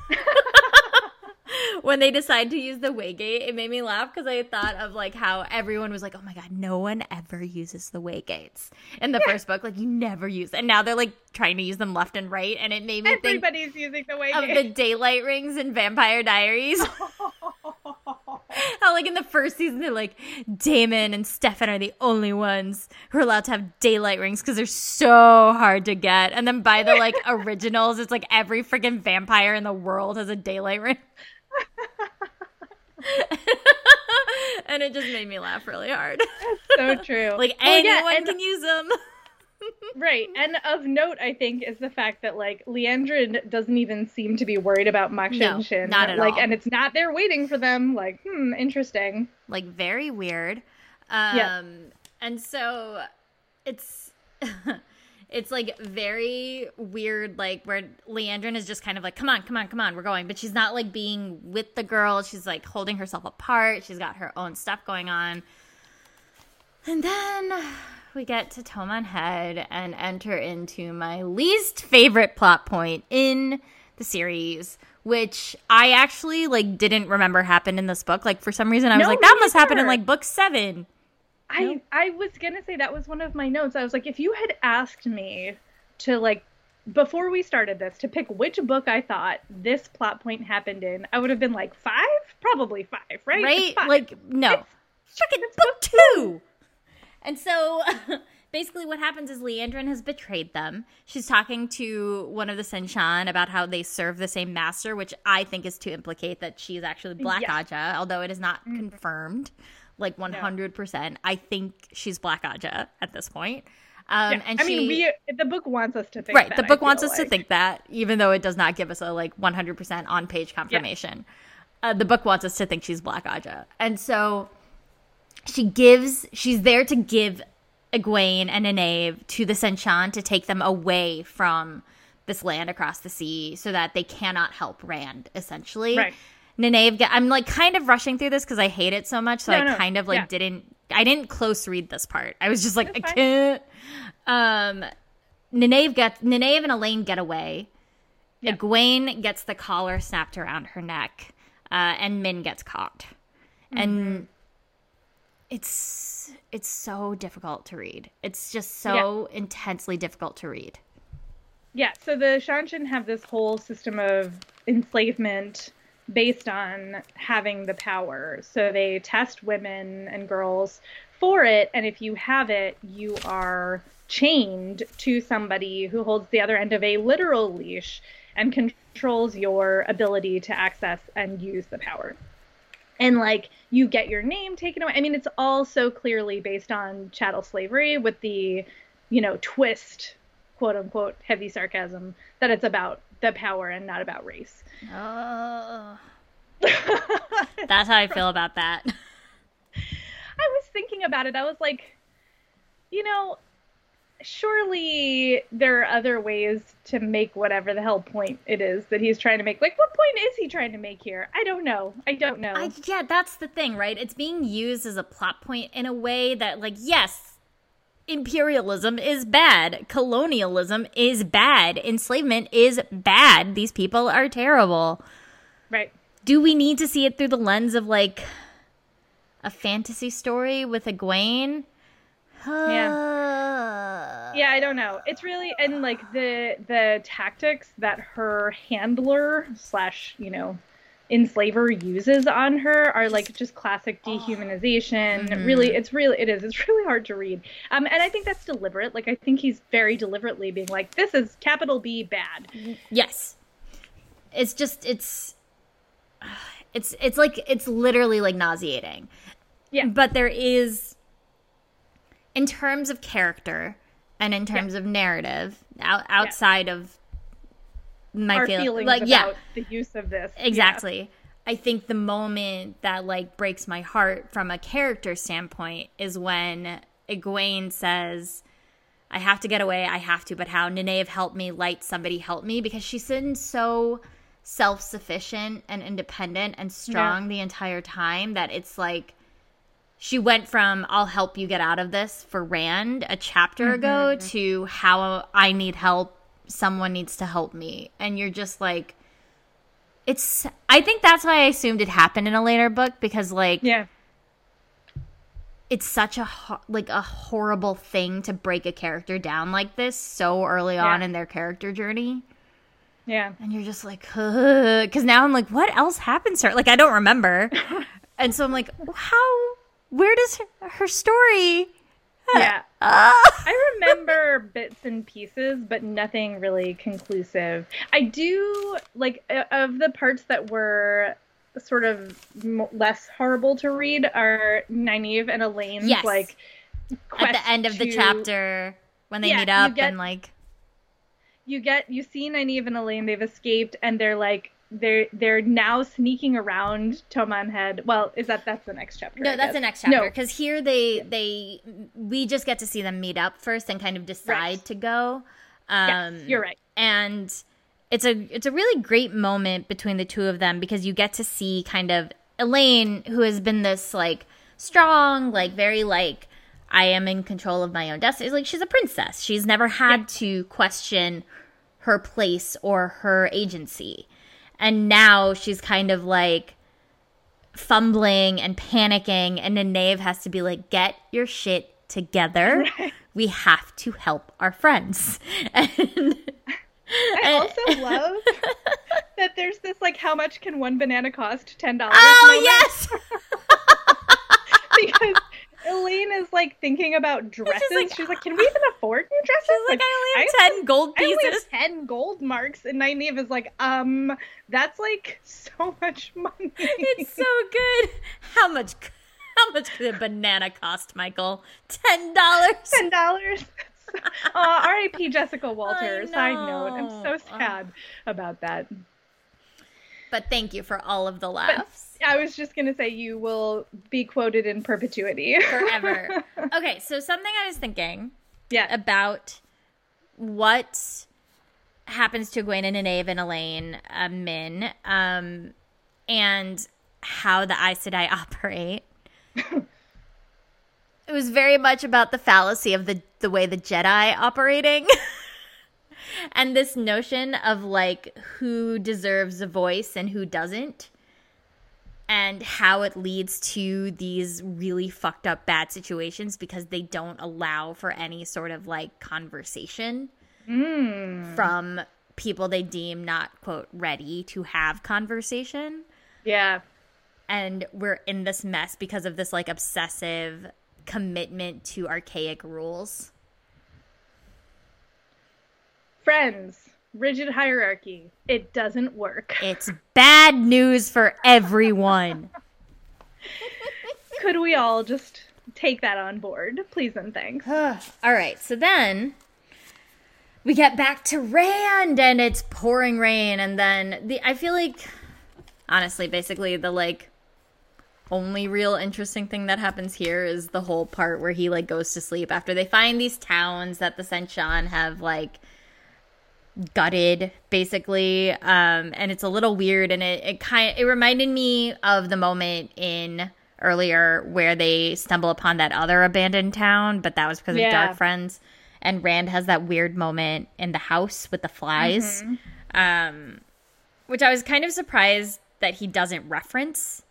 when they decide to use the waygate, it made me laugh because I thought of like how everyone was like, "Oh my god, no one ever uses the waygates." In the first book, like you never use, and now they're like trying to use them left and right, and it made me Everybody's think using the of the daylight rings in Vampire Diaries. how like in the first season they're like Damon and Stefan are the only ones who are allowed to have daylight rings because they're so hard to get. And then by the like originals, it's like every freaking vampire in the world has a daylight ring. and it just made me laugh really hard. That's so true. like Well, yeah, anyone and- can use them. Right. And of note, I think, is the fact that like Liandrin doesn't even seem to be worried about Machin No, Shin. not at like, all. and it's not there waiting for them. Like, hmm, interesting. like very weird. Um Yeah. and so it's it's like very weird like where Liandrin is just kind of like come on, come on, come on, we're going, but she's not like being with the girl. She's like holding herself apart. She's got her own stuff going on. And then we get to Toman Head and enter into my least favorite plot point in the series, which I actually like didn't remember happened in this book. Like for some reason I was No, like, that must happen in like book seven. I I was gonna say that was one of my notes. I was like, if you had asked me to like before we started this to pick which book I thought this plot point happened in, I would have been like five, probably five, right? Right? Five. Like no. It's book book two. And so basically what happens is Liandrin has betrayed them. She's talking to one of the Seanchan about how they serve the same master, which I think is to implicate that she's actually Black Yes. Ajah, although it is not confirmed. Like 100%. I think she's Black Ajah at this point. Um, Yeah. and I mean, we the book wants us to think right that, the book wants us to think that even though it does not give us a like 100% on page confirmation uh, the book wants us to think she's black ajah and so she gives she's there to give egwene and Nynaeve to the Seanchan to take them away from this land across the sea so that they cannot help rand essentially Right. Nynaeve, I'm like kind of rushing through this because I hate it so much, so No, I no, kind of like yeah. didn't. I didn't close read this part. I was just like, That's I can't. Um, Nynaeve gets Nynaeve and Elayne get away. Yeah. Egwene gets the collar snapped around her neck, uh, and Min gets caught, Mm-hmm. and it's it's so difficult to read. It's just so intensely difficult to read. Yeah, so the Seanchan have this whole system of enslavement based on having the power. So they test women and girls for it, and if you have it, you are chained to somebody who holds the other end of a literal leash and controls your ability to access and use the power. And like you get your name taken away. I mean, it's all so clearly based on chattel slavery with the, you know, twist quote unquote heavy sarcasm that it's about the power and not about race. Oh, that's how I feel about that. I was thinking about it. I was like, you know, surely there are other ways to make whatever the hell point it is that he's trying to make. Like, what point is he trying to make here? I don't know. I don't know. I, yeah, that's the thing, right? It's being used as a plot point in a way that, like, yes, imperialism is bad, colonialism is bad, enslavement is bad. These people are terrible. right. Do we need to see it through the lens of like a fantasy story with Egwene? Yeah. Yeah, I don't know. It's really and like the the tactics that her handler slash you know enslaver uses on her are like just classic dehumanization. Really, it's really it is. It's really hard to read. Um, and I think that's deliberate. Like I think he's very deliberately being like, this is capital B bad. Yes. It's just it's it's it's like it's literally like nauseating. Yeah. But there is in terms of character and in terms of narrative out, outside of my Our feel- feelings like about yeah, the use of this. Yeah. exactly. I think the moment that like breaks my heart from a character standpoint is when Egwene says, I have to get away. I have to. But how? Nynaeve helped me. Light, somebody help me because she's been so self sufficient and independent and strong yeah. the entire time that it's like she went from I'll help you get out of this for Rand a chapter mm-hmm. ago to how I need help. Someone needs to help me. And you're just like, it's, I think that's why I assumed it happened in a later book because, like, yeah it's such a like a horrible thing to break a character down like this so early yeah. on in their character journey. Yeah. And you're just like, because now I'm like, what else happens to her? Like, I don't remember. and so I'm like, how, where does her, her story? Yeah. Uh. I remember bits and pieces, but nothing really conclusive. I do, like, of the parts that were sort of less horrible to read are Nynaeve and Elayne's yes. like at the end of to... the chapter when they yeah, meet up get, and like you get you see Nynaeve and Elayne they've escaped and they're like they're they're now sneaking around Toman Head. Well, is that that's the next chapter? No, that's the next chapter because no. here they they we just get to see them meet up first and kind of decide right. to go. Um, yes, you're right. And it's a it's a really great moment between the two of them because you get to see kind of Elayne, who has been this like strong like very like I am in control of my own destiny like she's a princess she's never had yeah. to question her place or her agency and now she's kind of like fumbling and panicking and Nynaeve has to be like get your shit together we have to help our friends and I also love that there's this like, how much can one banana cost? Ten dollars. Oh yes. because Elayne is like thinking about dresses. She's like, She's like can we even afford new dresses? She's like, like I only have I ten gold pieces. I only have ten gold marks, and Nynaeve is like, um, that's like so much money. It's so good. How much? How much could a banana cost, Michael? Ten dollars. Ten dollars uh, R.I.P. Jessica Walter. Side note, I'm so sad about that. But thank you for all of the laughs. But I was just gonna say you will be quoted in perpetuity forever. okay, so something I was thinking, yeah, about what happens to Egwene and Nynaeve and Elayne uh, Min, um, and how the Aes Sedai operate it was very much about the fallacy of the the way the Jedi operating. and this notion of like who deserves a voice and who doesn't and how it leads to these really fucked up bad situations because they don't allow for any sort of like conversation mm. from people they deem not quote ready to have conversation yeah and we're in this mess because of this like obsessive commitment to archaic rules. Friends, rigid hierarchy. It doesn't work. It's bad news for everyone. Could we all just take that on board? Please and thanks. all right, so then we get back to Rand and it's pouring rain and then the I feel like honestly basically the like only real interesting thing that happens here is the whole part where he like goes to sleep after they find these towns that the Seanchan have like gutted basically um and it's a little weird and it, it kind of, it reminded me of the moment in earlier where they stumble upon that other abandoned town but that was because yeah. of dark friends and rand has that weird moment in the house with the flies mm-hmm. um which i was kind of surprised that he doesn't reference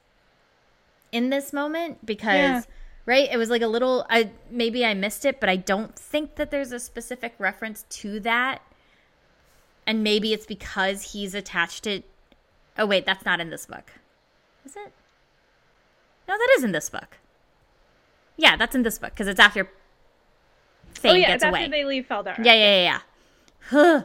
in this moment because yeah. right it was like a little i maybe i missed it but i don't think that there's a specific reference to that and maybe it's because he's attached it oh wait that's not in this book is it no that is in this book yeah that's in this book because it's after oh yeah gets away. after they leave Fal Dara. yeah yeah yeah yeah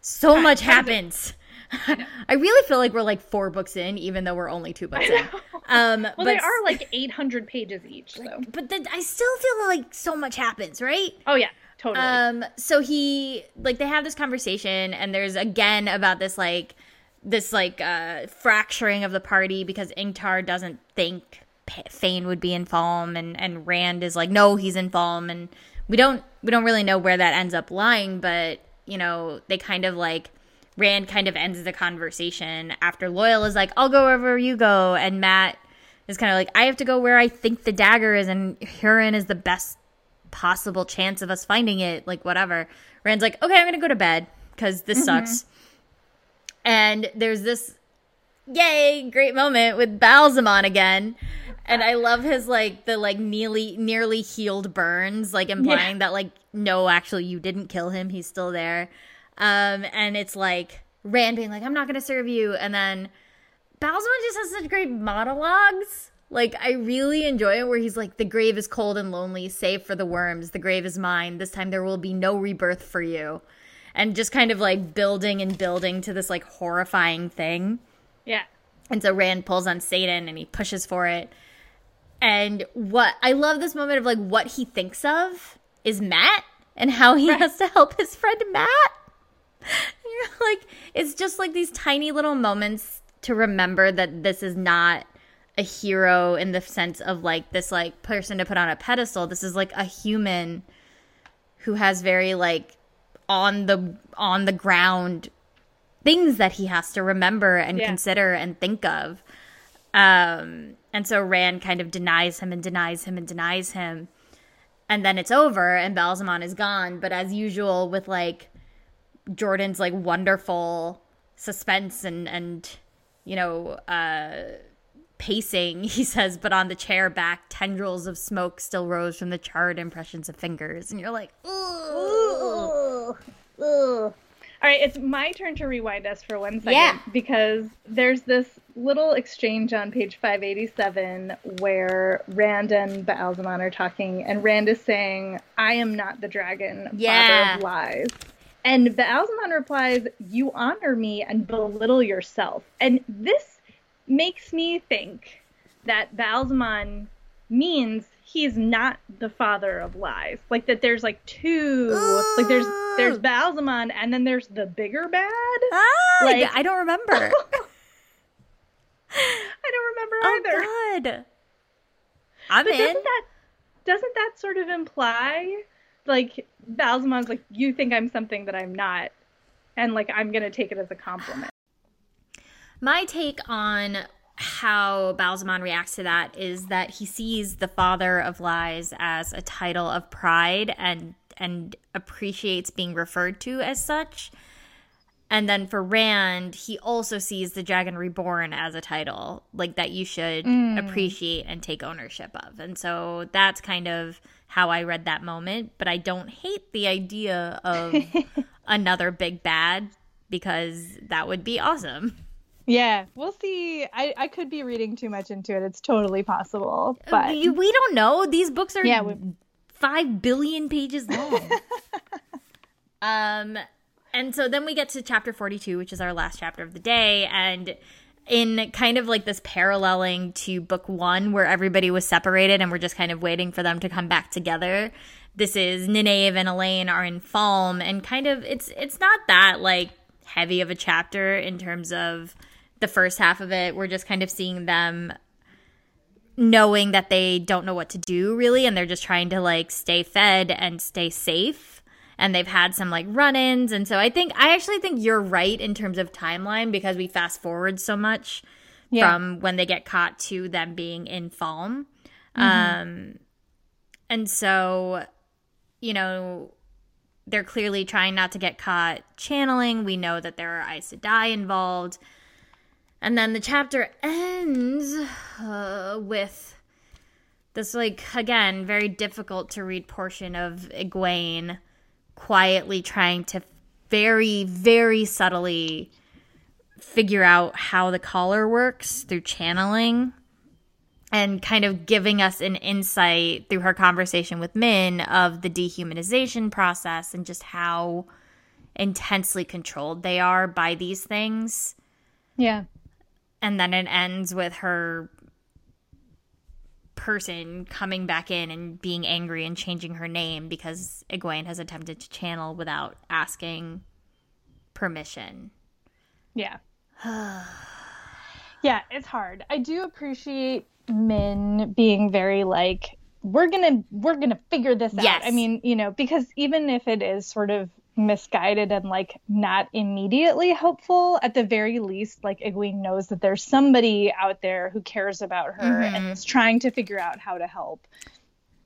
so much happens I really feel like we're like four books in, even though we're only two books in. Um, well, but, they are like 800 pages each. So. But the, I still feel like so much happens, right? Oh, yeah. Totally. Um, so he, like, they have this conversation, and there's again about this, like, this, like, uh, fracturing of the party because Ingtar doesn't think Fain would be in Falme, and, and Rand is like, no, he's in Falme, and we don't we don't really know where that ends up lying, but you know, they kind of like Rand kind of ends the conversation after Loial is like, I'll go wherever you go. And Mat is kind of like, I have to go where I think the dagger is, and Hurin is the best possible chance of us finding it. Like, whatever. Rand's like, okay, I'm to go to bed because this mm-hmm. sucks. And there's this, yay, great moment with Ba'alzamon again. And I love his like the like nearly nearly healed burns, like implying yeah. that like no, actually you didn't kill him, he's still there. Um, and it's like Rand being like, I'm not to serve you. And then Ba'alzamon just has such great monologues. Like, I really enjoy it where he's like, The grave is cold and lonely, save for the worms. The grave is mine. This time there will be no rebirth for you. And just kind of like building and building to this like horrifying thing. Yeah. And so Rand pulls on saidin and he pushes for it. And what I love this moment of like what he thinks of is Mat and how he right. has to help his friend Mat. You're like, it's just like these tiny little moments to remember that this is not a hero in the sense of like this like person to put on a pedestal. This is like a human who has very like on the on the ground things that he has to remember and yeah. consider and think of. Um and so Rand kind of denies him and denies him and denies him. And then it's over and Ba'alzamon is gone. But as usual with like Jordan's like wonderful suspense and and you know uh pacing he says but on the chair back tendrils of smoke still rose from the charred impressions of fingers and you're like ooh, ooh, ooh. All right, it's my turn to rewind us for one second yeah. because there's this little exchange on page 587 where Rand and Ba'alzamon are talking, and Rand is saying, I am not the dragon, yeah. father of lies. And Ba'alzamon replies, You honor me and belittle yourself. And this makes me think that Ba'alzamon means he's not the father of lies. Like that there's like two like there's there's Ba'alzamon and then there's the bigger bad. Ah, like, I don't remember. I don't remember oh, either. Oh god. I'm but in. Doesn't that doesn't that sort of imply like Ba'alzamon's like, you think I'm something that I'm not, and like I'm gonna take it as a compliment. My take on how Ba'alzamon reacts to that is that he sees the father of lies as a title of pride and and appreciates being referred to as such. And then for Rand, he also sees the Dragon Reborn as a title, like that you should mm. appreciate and take ownership of. And so that's kind of how I read that moment. But I don't hate the idea of another big bad because that would be awesome. Yeah, we'll see. I, I could be reading too much into it. It's totally possible. But we, we don't know. These books are yeah, we... five billion pages long. um and so then we get to chapter 42, which is our last chapter of the day. And in kind of like this paralleling to book one, where everybody was separated and we're just kind of waiting for them to come back together. This is Nynaeve and Elayne are in Falme and kind of it's it's not that like heavy of a chapter in terms of the first half of it. We're just kind of seeing them knowing that they don't know what to do really, and they're just trying to like stay fed and stay safe and they've had some like run-ins and so i think i actually think you're right in terms of timeline because we fast forward so much yeah. from when they get caught to them being in Falme mm-hmm. um and so you know they're clearly trying not to get caught channeling we know that there are Aes Sedai involved and then the chapter ends uh, with this like again very difficult to read portion of Egwene quietly trying to very, very subtly figure out how the collar works through channeling and kind of giving us an insight through her conversation with Min of the dehumanization process and just how intensely controlled they are by these things. Yeah. And then it ends with her person coming back in and being angry and changing her name because Egwene has attempted to channel without asking permission. Yeah. yeah, it's hard. I do appreciate Min being very like we're gonna we're gonna figure this Yes. out. I mean, you know, because even if it is sort of misguided and like not immediately helpful, at the very least, like Egwene knows that there's somebody out there who cares about her Mhm. and is trying to figure out how to help.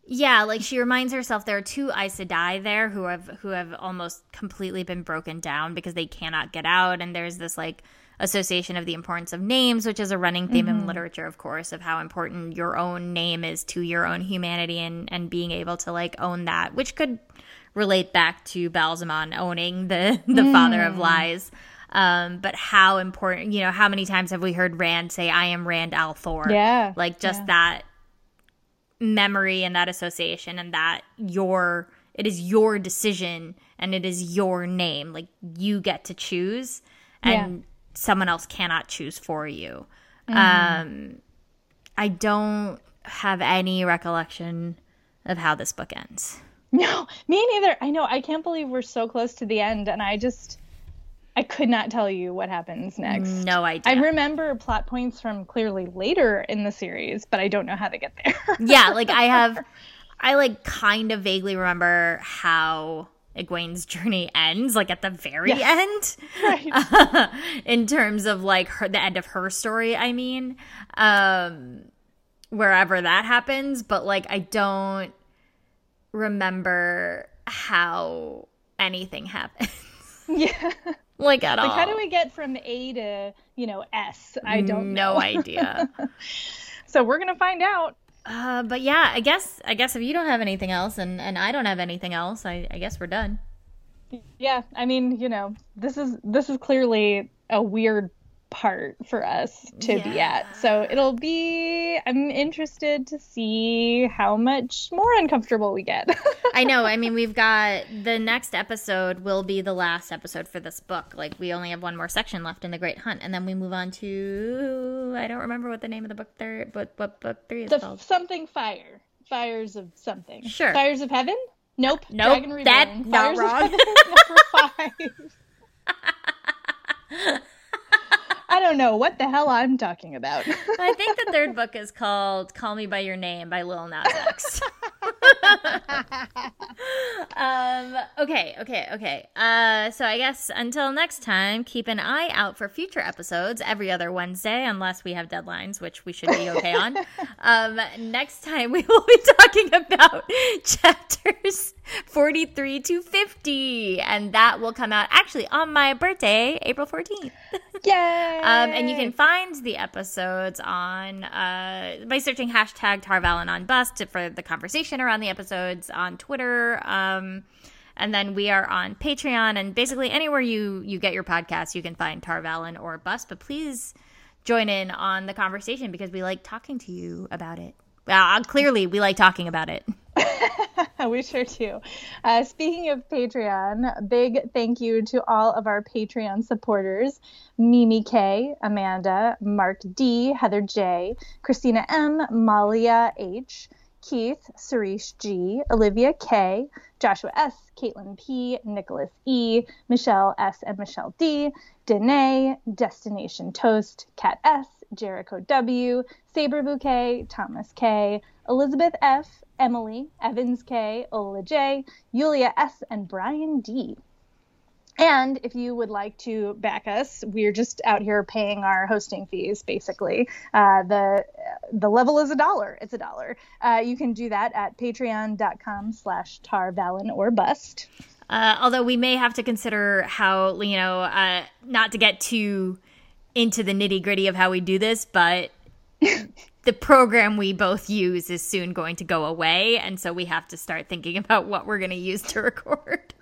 Yeah, like she reminds herself there are two Aes Sedai there who have who have almost completely been broken down because they cannot get out, and there's this like association of the importance of names, which is a running theme in literature, of course, of how important your own name is to your own humanity and and being able to like own that, which could relate back to Ba'alzamon owning the the father of lies. Um, but how important, you know, how many times have we heard Rand say, "I am Rand al'Thor"? Yeah, like just yeah. that memory and that association and that your it is your decision and it is your name like you get to choose and someone else cannot choose for you um i don't have any recollection of how this book ends No, me neither. I know. I can't believe we're so close to the end, and I just, I could not tell you what happens next. no idea I remember plot points from clearly later in the series, but I don't know how to get there. yeah like i have i like kind of vaguely remember how Egwene's journey ends, like at the very Yes. end. right. in terms of like her the end of her story i mean um wherever that happens but like i don't remember how anything happens Yeah. like at all Like, how do we get from A to, you know, S? I don't no know. idea So we're gonna find out. uh but yeah i guess i guess if you don't have anything else and and i don't have anything else i i guess we're done Yeah, I mean, you know, this is this is clearly a weird part for us to be at. So it'll be I'm interested to see how much more uncomfortable we get. I know. I mean, we've got the next episode will be the last episode for this book. Like, we only have one more section left in the Great Hunt, and then we move on to I don't remember what the name of the book there, but what book three is the called. something fire. Fires of something. Sure. Fires of heaven? Nope. Nope, Dragon Reborn. that's not Fires wrong. Number five. I don't know what the hell I'm talking about. I think the third book is called "Call Me by Your Name" by Lil Nas X. um. Okay. Okay. Okay. Uh. So I guess until next time, keep an eye out for future episodes every other Wednesday, unless we have deadlines, which we should be okay on. Um. Next time we will be talking about chapters forty-three to fifty, and that will come out actually on my birthday, April fourteenth. Yay! Um, and you can find the episodes on uh, by searching hashtag Tar Valon on Bust for the conversation around the episodes on Twitter. Um, and then we are on Patreon and basically anywhere you you get your podcast, you can find Tar Valon or Bus. But please join in on the conversation because we like talking to you about it. Well, clearly we like talking about it. we sure do. Uh, speaking of Patreon, big thank you to all of our Patreon supporters Mimi K, Amanda, Mark D, Heather J, Christina M, Malia H, Keith, Suresh G, Olivia K, Joshua S, Caitlin P, Nicholas E, Michelle S, and Michelle D, Danae, Destination Toast, Kat S, Jericho W, Saber Bouquet, Thomas K, Elizabeth F, Emily, Evans K, Ola J, Yulia S, and Brian D. And if you would like to back us, we're just out here paying our hosting fees, basically. Uh, the the level is a dollar. It's a dollar. Uh, you can do that at patreon.com slash tar valon or bust. Uh, although we may have to consider how you know uh, not to get too into the nitty gritty of how we do this, but the program we both use is soon going to go away, and so we have to start thinking about what we're going to use to record.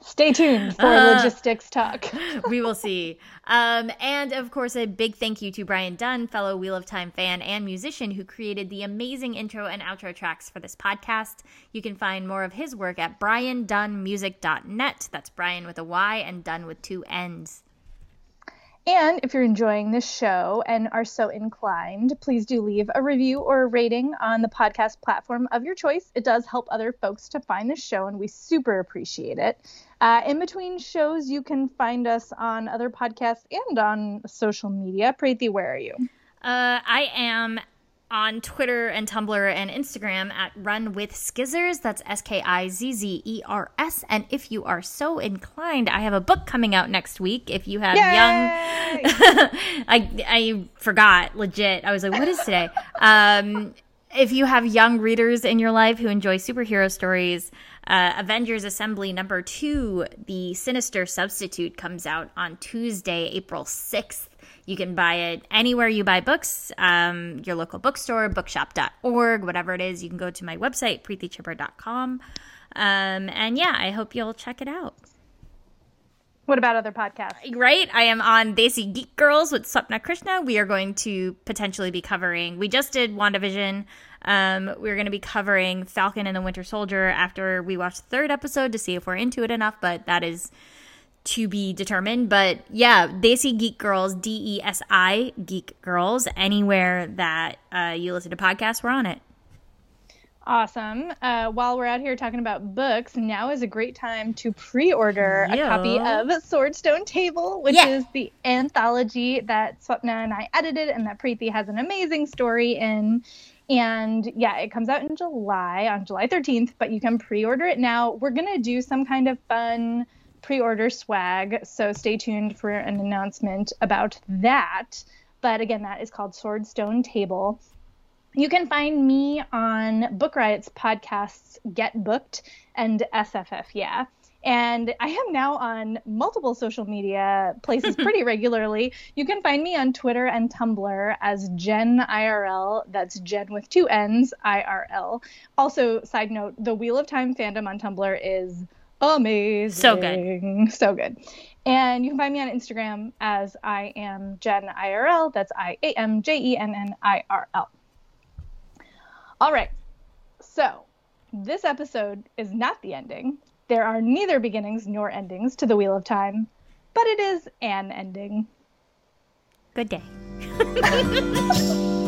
Stay tuned for Uh. logistics talk. we will see. Um, and of course, a big thank you to Bryan Dunn, fellow Wheel of Time fan and musician, who created the amazing intro and outro tracks for this podcast. You can find more of his work at bryandunnmusic.net. That's Brian with a Y and Dunn with two N's. And if you're enjoying this show and are so inclined, please do leave a review or a rating on the podcast platform of your choice. It does help other folks to find the show, and we super appreciate it. Uh, in between shows, you can find us on other podcasts and on social media. Preeti, where are you? Uh, I am on Twitter and Tumblr and Instagram at Run with Skizzers. That's S K I Z Z E R S. And if you are so inclined, I have a book coming out next week. If you have Yay! young, I I forgot legit. I was like, what is today? Um, if you have young readers in your life who enjoy superhero stories, uh, Avengers Assemble number two, The Sinister Substitute, comes out on Tuesday, April 6th. You can buy it anywhere you buy books, um, your local bookstore, bookshop.org, whatever it is. You can go to my website, preetichhibber.com. Um, and yeah, I hope you'll check it out. What about other podcasts? Right? I am on Desi Geek Girls with Swapna Krishna. We are going to potentially be covering, we just did WandaVision. Um, we're going to be covering Falcon and the Winter Soldier after we watch the third episode to see if we're into it enough, but that is to be determined. But yeah, Desi Geek Girls, D E S I Geek Girls, anywhere that uh, you listen to podcasts, we're on it. Awesome. Uh, while we're out here talking about books, now is a great time to pre order a copy of Sword Stone Table, which Yeah. is the anthology that Swapna and I edited and that Preeti has an amazing story in. And yeah, it comes out in July, on July 13th, but you can pre order it now. We're going to do some kind of fun pre order swag, so stay tuned for an announcement about that. But again, that is called Sword Stone Table. You can find me on Book Riot's podcasts Get Booked and SFF Yeah. And I am now on multiple social media places pretty regularly. You can find me on Twitter and Tumblr as Jenn IRL. That's Jen with two N's, IRL. Also, side note, the Wheel of Time fandom on Tumblr is amazing. So good. So good. And you can find me on Instagram as I am Jenn IRL. That's I A M J E N N I R L. All right. So, this episode is not the ending. There are neither beginnings nor endings to the Wheel of Time, but it is an ending. Good day.